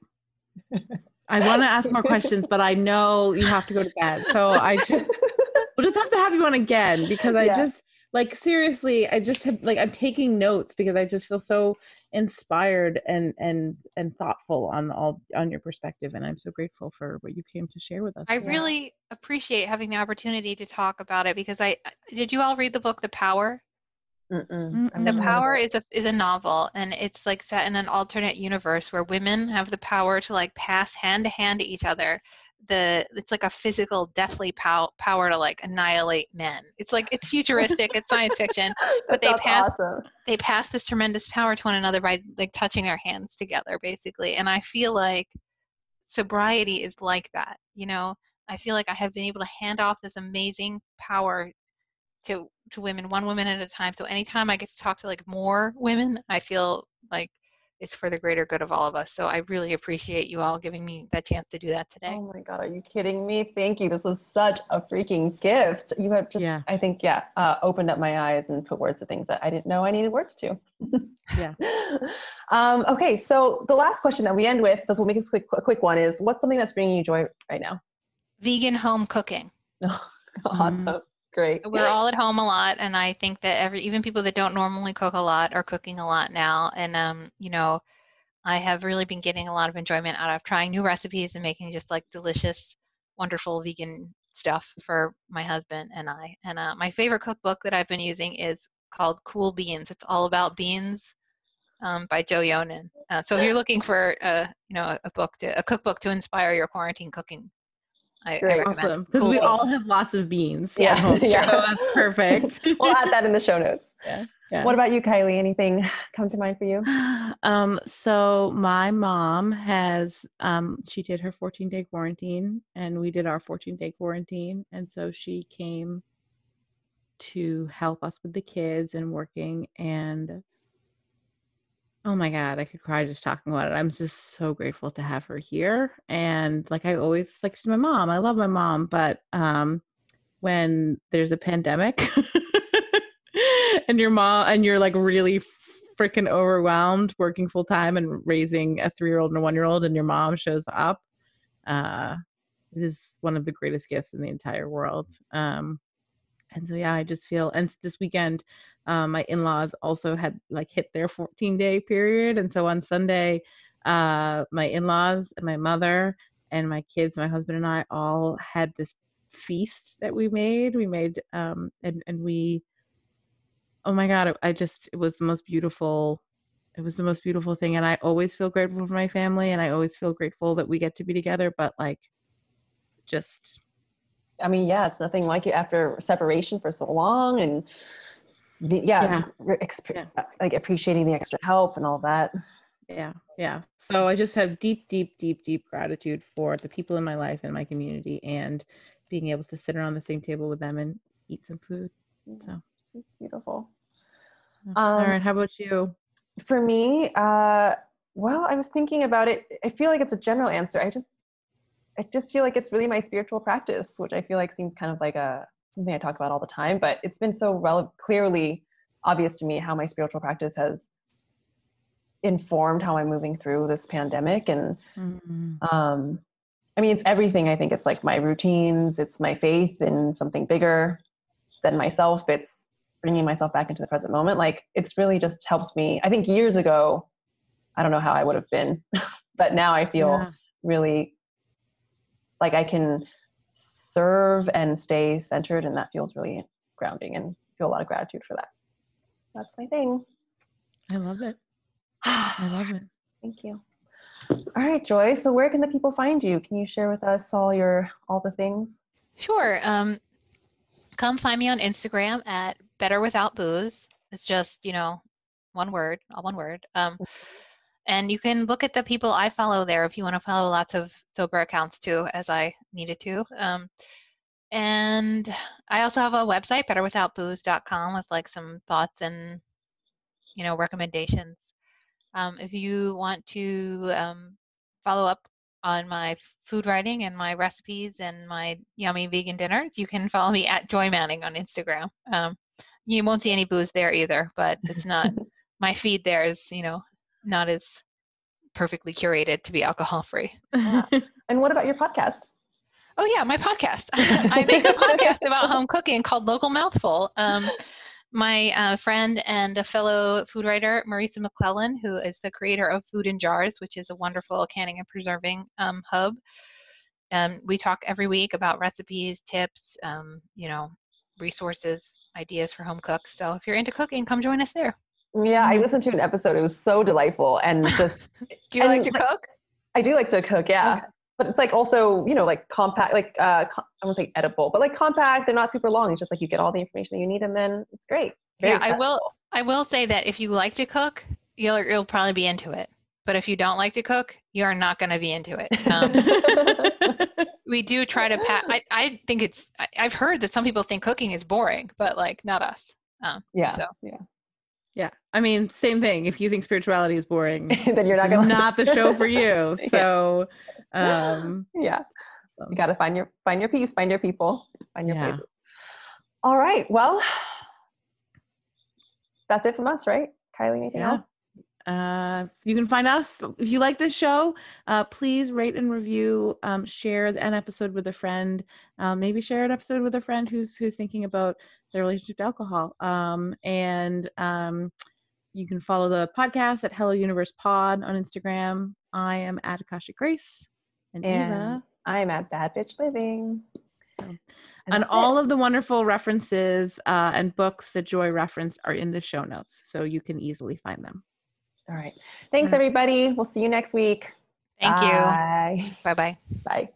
I want to ask more questions, but I know you have to go to bed. So I just we'll just have to have you on again because I yeah. just like seriously, I just have like I'm taking notes because I just feel so inspired and and and thoughtful on all on your perspective and I'm so grateful for what you came to share with us. I yeah. really appreciate having the opportunity to talk about it because I did you all read the book The Power? Mm-mm. The Power is a is a novel, and it's like set in an alternate universe where women have the power to like pass hand to hand to each other. The it's like a physical, deathly pow- power to like annihilate men. It's like it's futuristic, it's science fiction, but they pass awesome. they pass this tremendous power to one another by like touching their hands together, basically. And I feel like sobriety is like that. You know, I feel like I have been able to hand off this amazing power to to women one woman at a time so anytime i get to talk to like more women i feel like it's for the greater good of all of us so i really appreciate you all giving me that chance to do that today. Oh my god are you kidding me? Thank you this was such a freaking gift. You have just yeah. i think yeah uh, opened up my eyes and put words to things that i didn't know i needed words to. Yeah. Um, okay so the last question that we end with this will make this quick a quick one is what's something that's bringing you joy right now? Vegan home cooking. Awesome. Mm-hmm great. We're all at home a lot, and I think that every even people that don't normally cook a lot are cooking a lot now. And um, you know, I have really been getting a lot of enjoyment out of trying new recipes and making just like delicious, wonderful vegan stuff for my husband and I. And uh, my favorite cookbook that I've been using is called Cool Beans. It's all about beans um, by Joe Yonan. Uh, so if you're looking for a you know a book to a cookbook to inspire your quarantine cooking, I, Great. I awesome. Because cool. we all have lots of beans. Yeah. yeah. So that's perfect. we'll add that in the show notes. Yeah. yeah. What about you, Kylie? Anything come to mind for you? Um, so my mom has um she did her 14 day quarantine and we did our 14 day quarantine. And so she came to help us with the kids and working and Oh my God, I could cry just talking about it. I'm just so grateful to have her here. And like I always like she's my mom. I love my mom, but um when there's a pandemic and your mom and you're like really freaking overwhelmed working full time and raising a 3-year-old and a 1-year-old and your mom shows up, uh this is one of the greatest gifts in the entire world. Um and so yeah, I just feel and this weekend um, my in-laws also had like hit their 14 day period and so on sunday uh, my in-laws and my mother and my kids my husband and i all had this feast that we made. We made um, and and we oh my god i just it was the most beautiful it was the most beautiful thing and i always feel grateful for my family and i always feel grateful that we get to be together but like just i mean yeah it's nothing like it after separation for so long and yeah, yeah. yeah. like appreciating the extra help and all that. Yeah yeah. So i just have deep deep deep deep gratitude for the people in my life and my community and being able to sit around the same table with them and eat some food. So. it's beautiful. Um, all right how about you? for me uh well i was thinking about it. I feel like it's a general answer. I just i just feel like it's really my spiritual practice which i feel like seems kind of like a something I talk about all the time, but it's been so rel- clearly obvious to me how my spiritual practice has informed how I'm moving through this pandemic. And mm-hmm. um, I mean, it's everything. I think it's like my routines, it's my faith in something bigger than myself. It's bringing myself back into the present moment. Like it's really just helped me. I think years ago, I don't know how I would have been, but now I feel yeah. really like I can serve and stay centered and that feels really grounding and feel a lot of gratitude for that. That's my thing. I love it. I love it. Thank you. All right joy so where can the people find you? Can you share with us all your all the things? Sure um, come find me on instagram at better without booze. It's just you know one word all one word. Um, and you can look at the people I follow there if you want to follow lots of sober accounts too, as I needed to. Um, and I also have a website, betterwithoutbooze.com, with like some thoughts and you know recommendations. Um, if you want to um, follow up on my food writing and my recipes and my yummy vegan dinners, you can follow me at Joy Manning on Instagram. Um, you won't see any booze there either, but it's not my feed there is you know not as perfectly curated to be alcohol free. and what about your podcast? Oh yeah, my podcast. I make a podcast about home cooking called Local Mouthful. Um, my uh, friend and a fellow food writer, Marisa McClellan, who is the creator of Food in Jars, which is a wonderful canning and preserving um, hub. Um, we talk every week about recipes, tips, um, you know, resources, ideas for home cooks. So if you're into cooking, come join us there. Yeah, I mm-hmm. listened to an episode. It was so delightful and just. do you like to cook? I do like to cook. Yeah. Okay but it's like also you know like compact like uh com- i won't say edible but like compact they're not super long it's just like you get all the information that you need and then it's great Very yeah accessible. i will i will say that if you like to cook you'll you'll probably be into it but if you don't like to cook you are not going to be into it um, we do try to pat I, I think it's I, have heard that some people think cooking is boring but like not us um, yeah so yeah yeah. I mean, same thing. If you think spirituality is boring, then you're not gonna not the show for you. So um yeah. So. You gotta find your find your peace, find your people, find your yeah. places. All right. Well, that's it from us, right? Kylie, anything yeah. else? Uh, you can find us if you like this show. Uh, please rate and review. Um, share an episode with a friend. Uh, maybe share an episode with a friend who's who's thinking about their relationship to alcohol. Um, and um, you can follow the podcast at Hello Universe Pod on Instagram. I am at Akasha Grace, and, and Eva. I am at Bad Bitch Living. So, and all it. of the wonderful references uh, and books that Joy referenced are in the show notes, so you can easily find them. All right. Thanks, mm. everybody. We'll see you next week. Thank Bye. you. Bye-bye. Bye.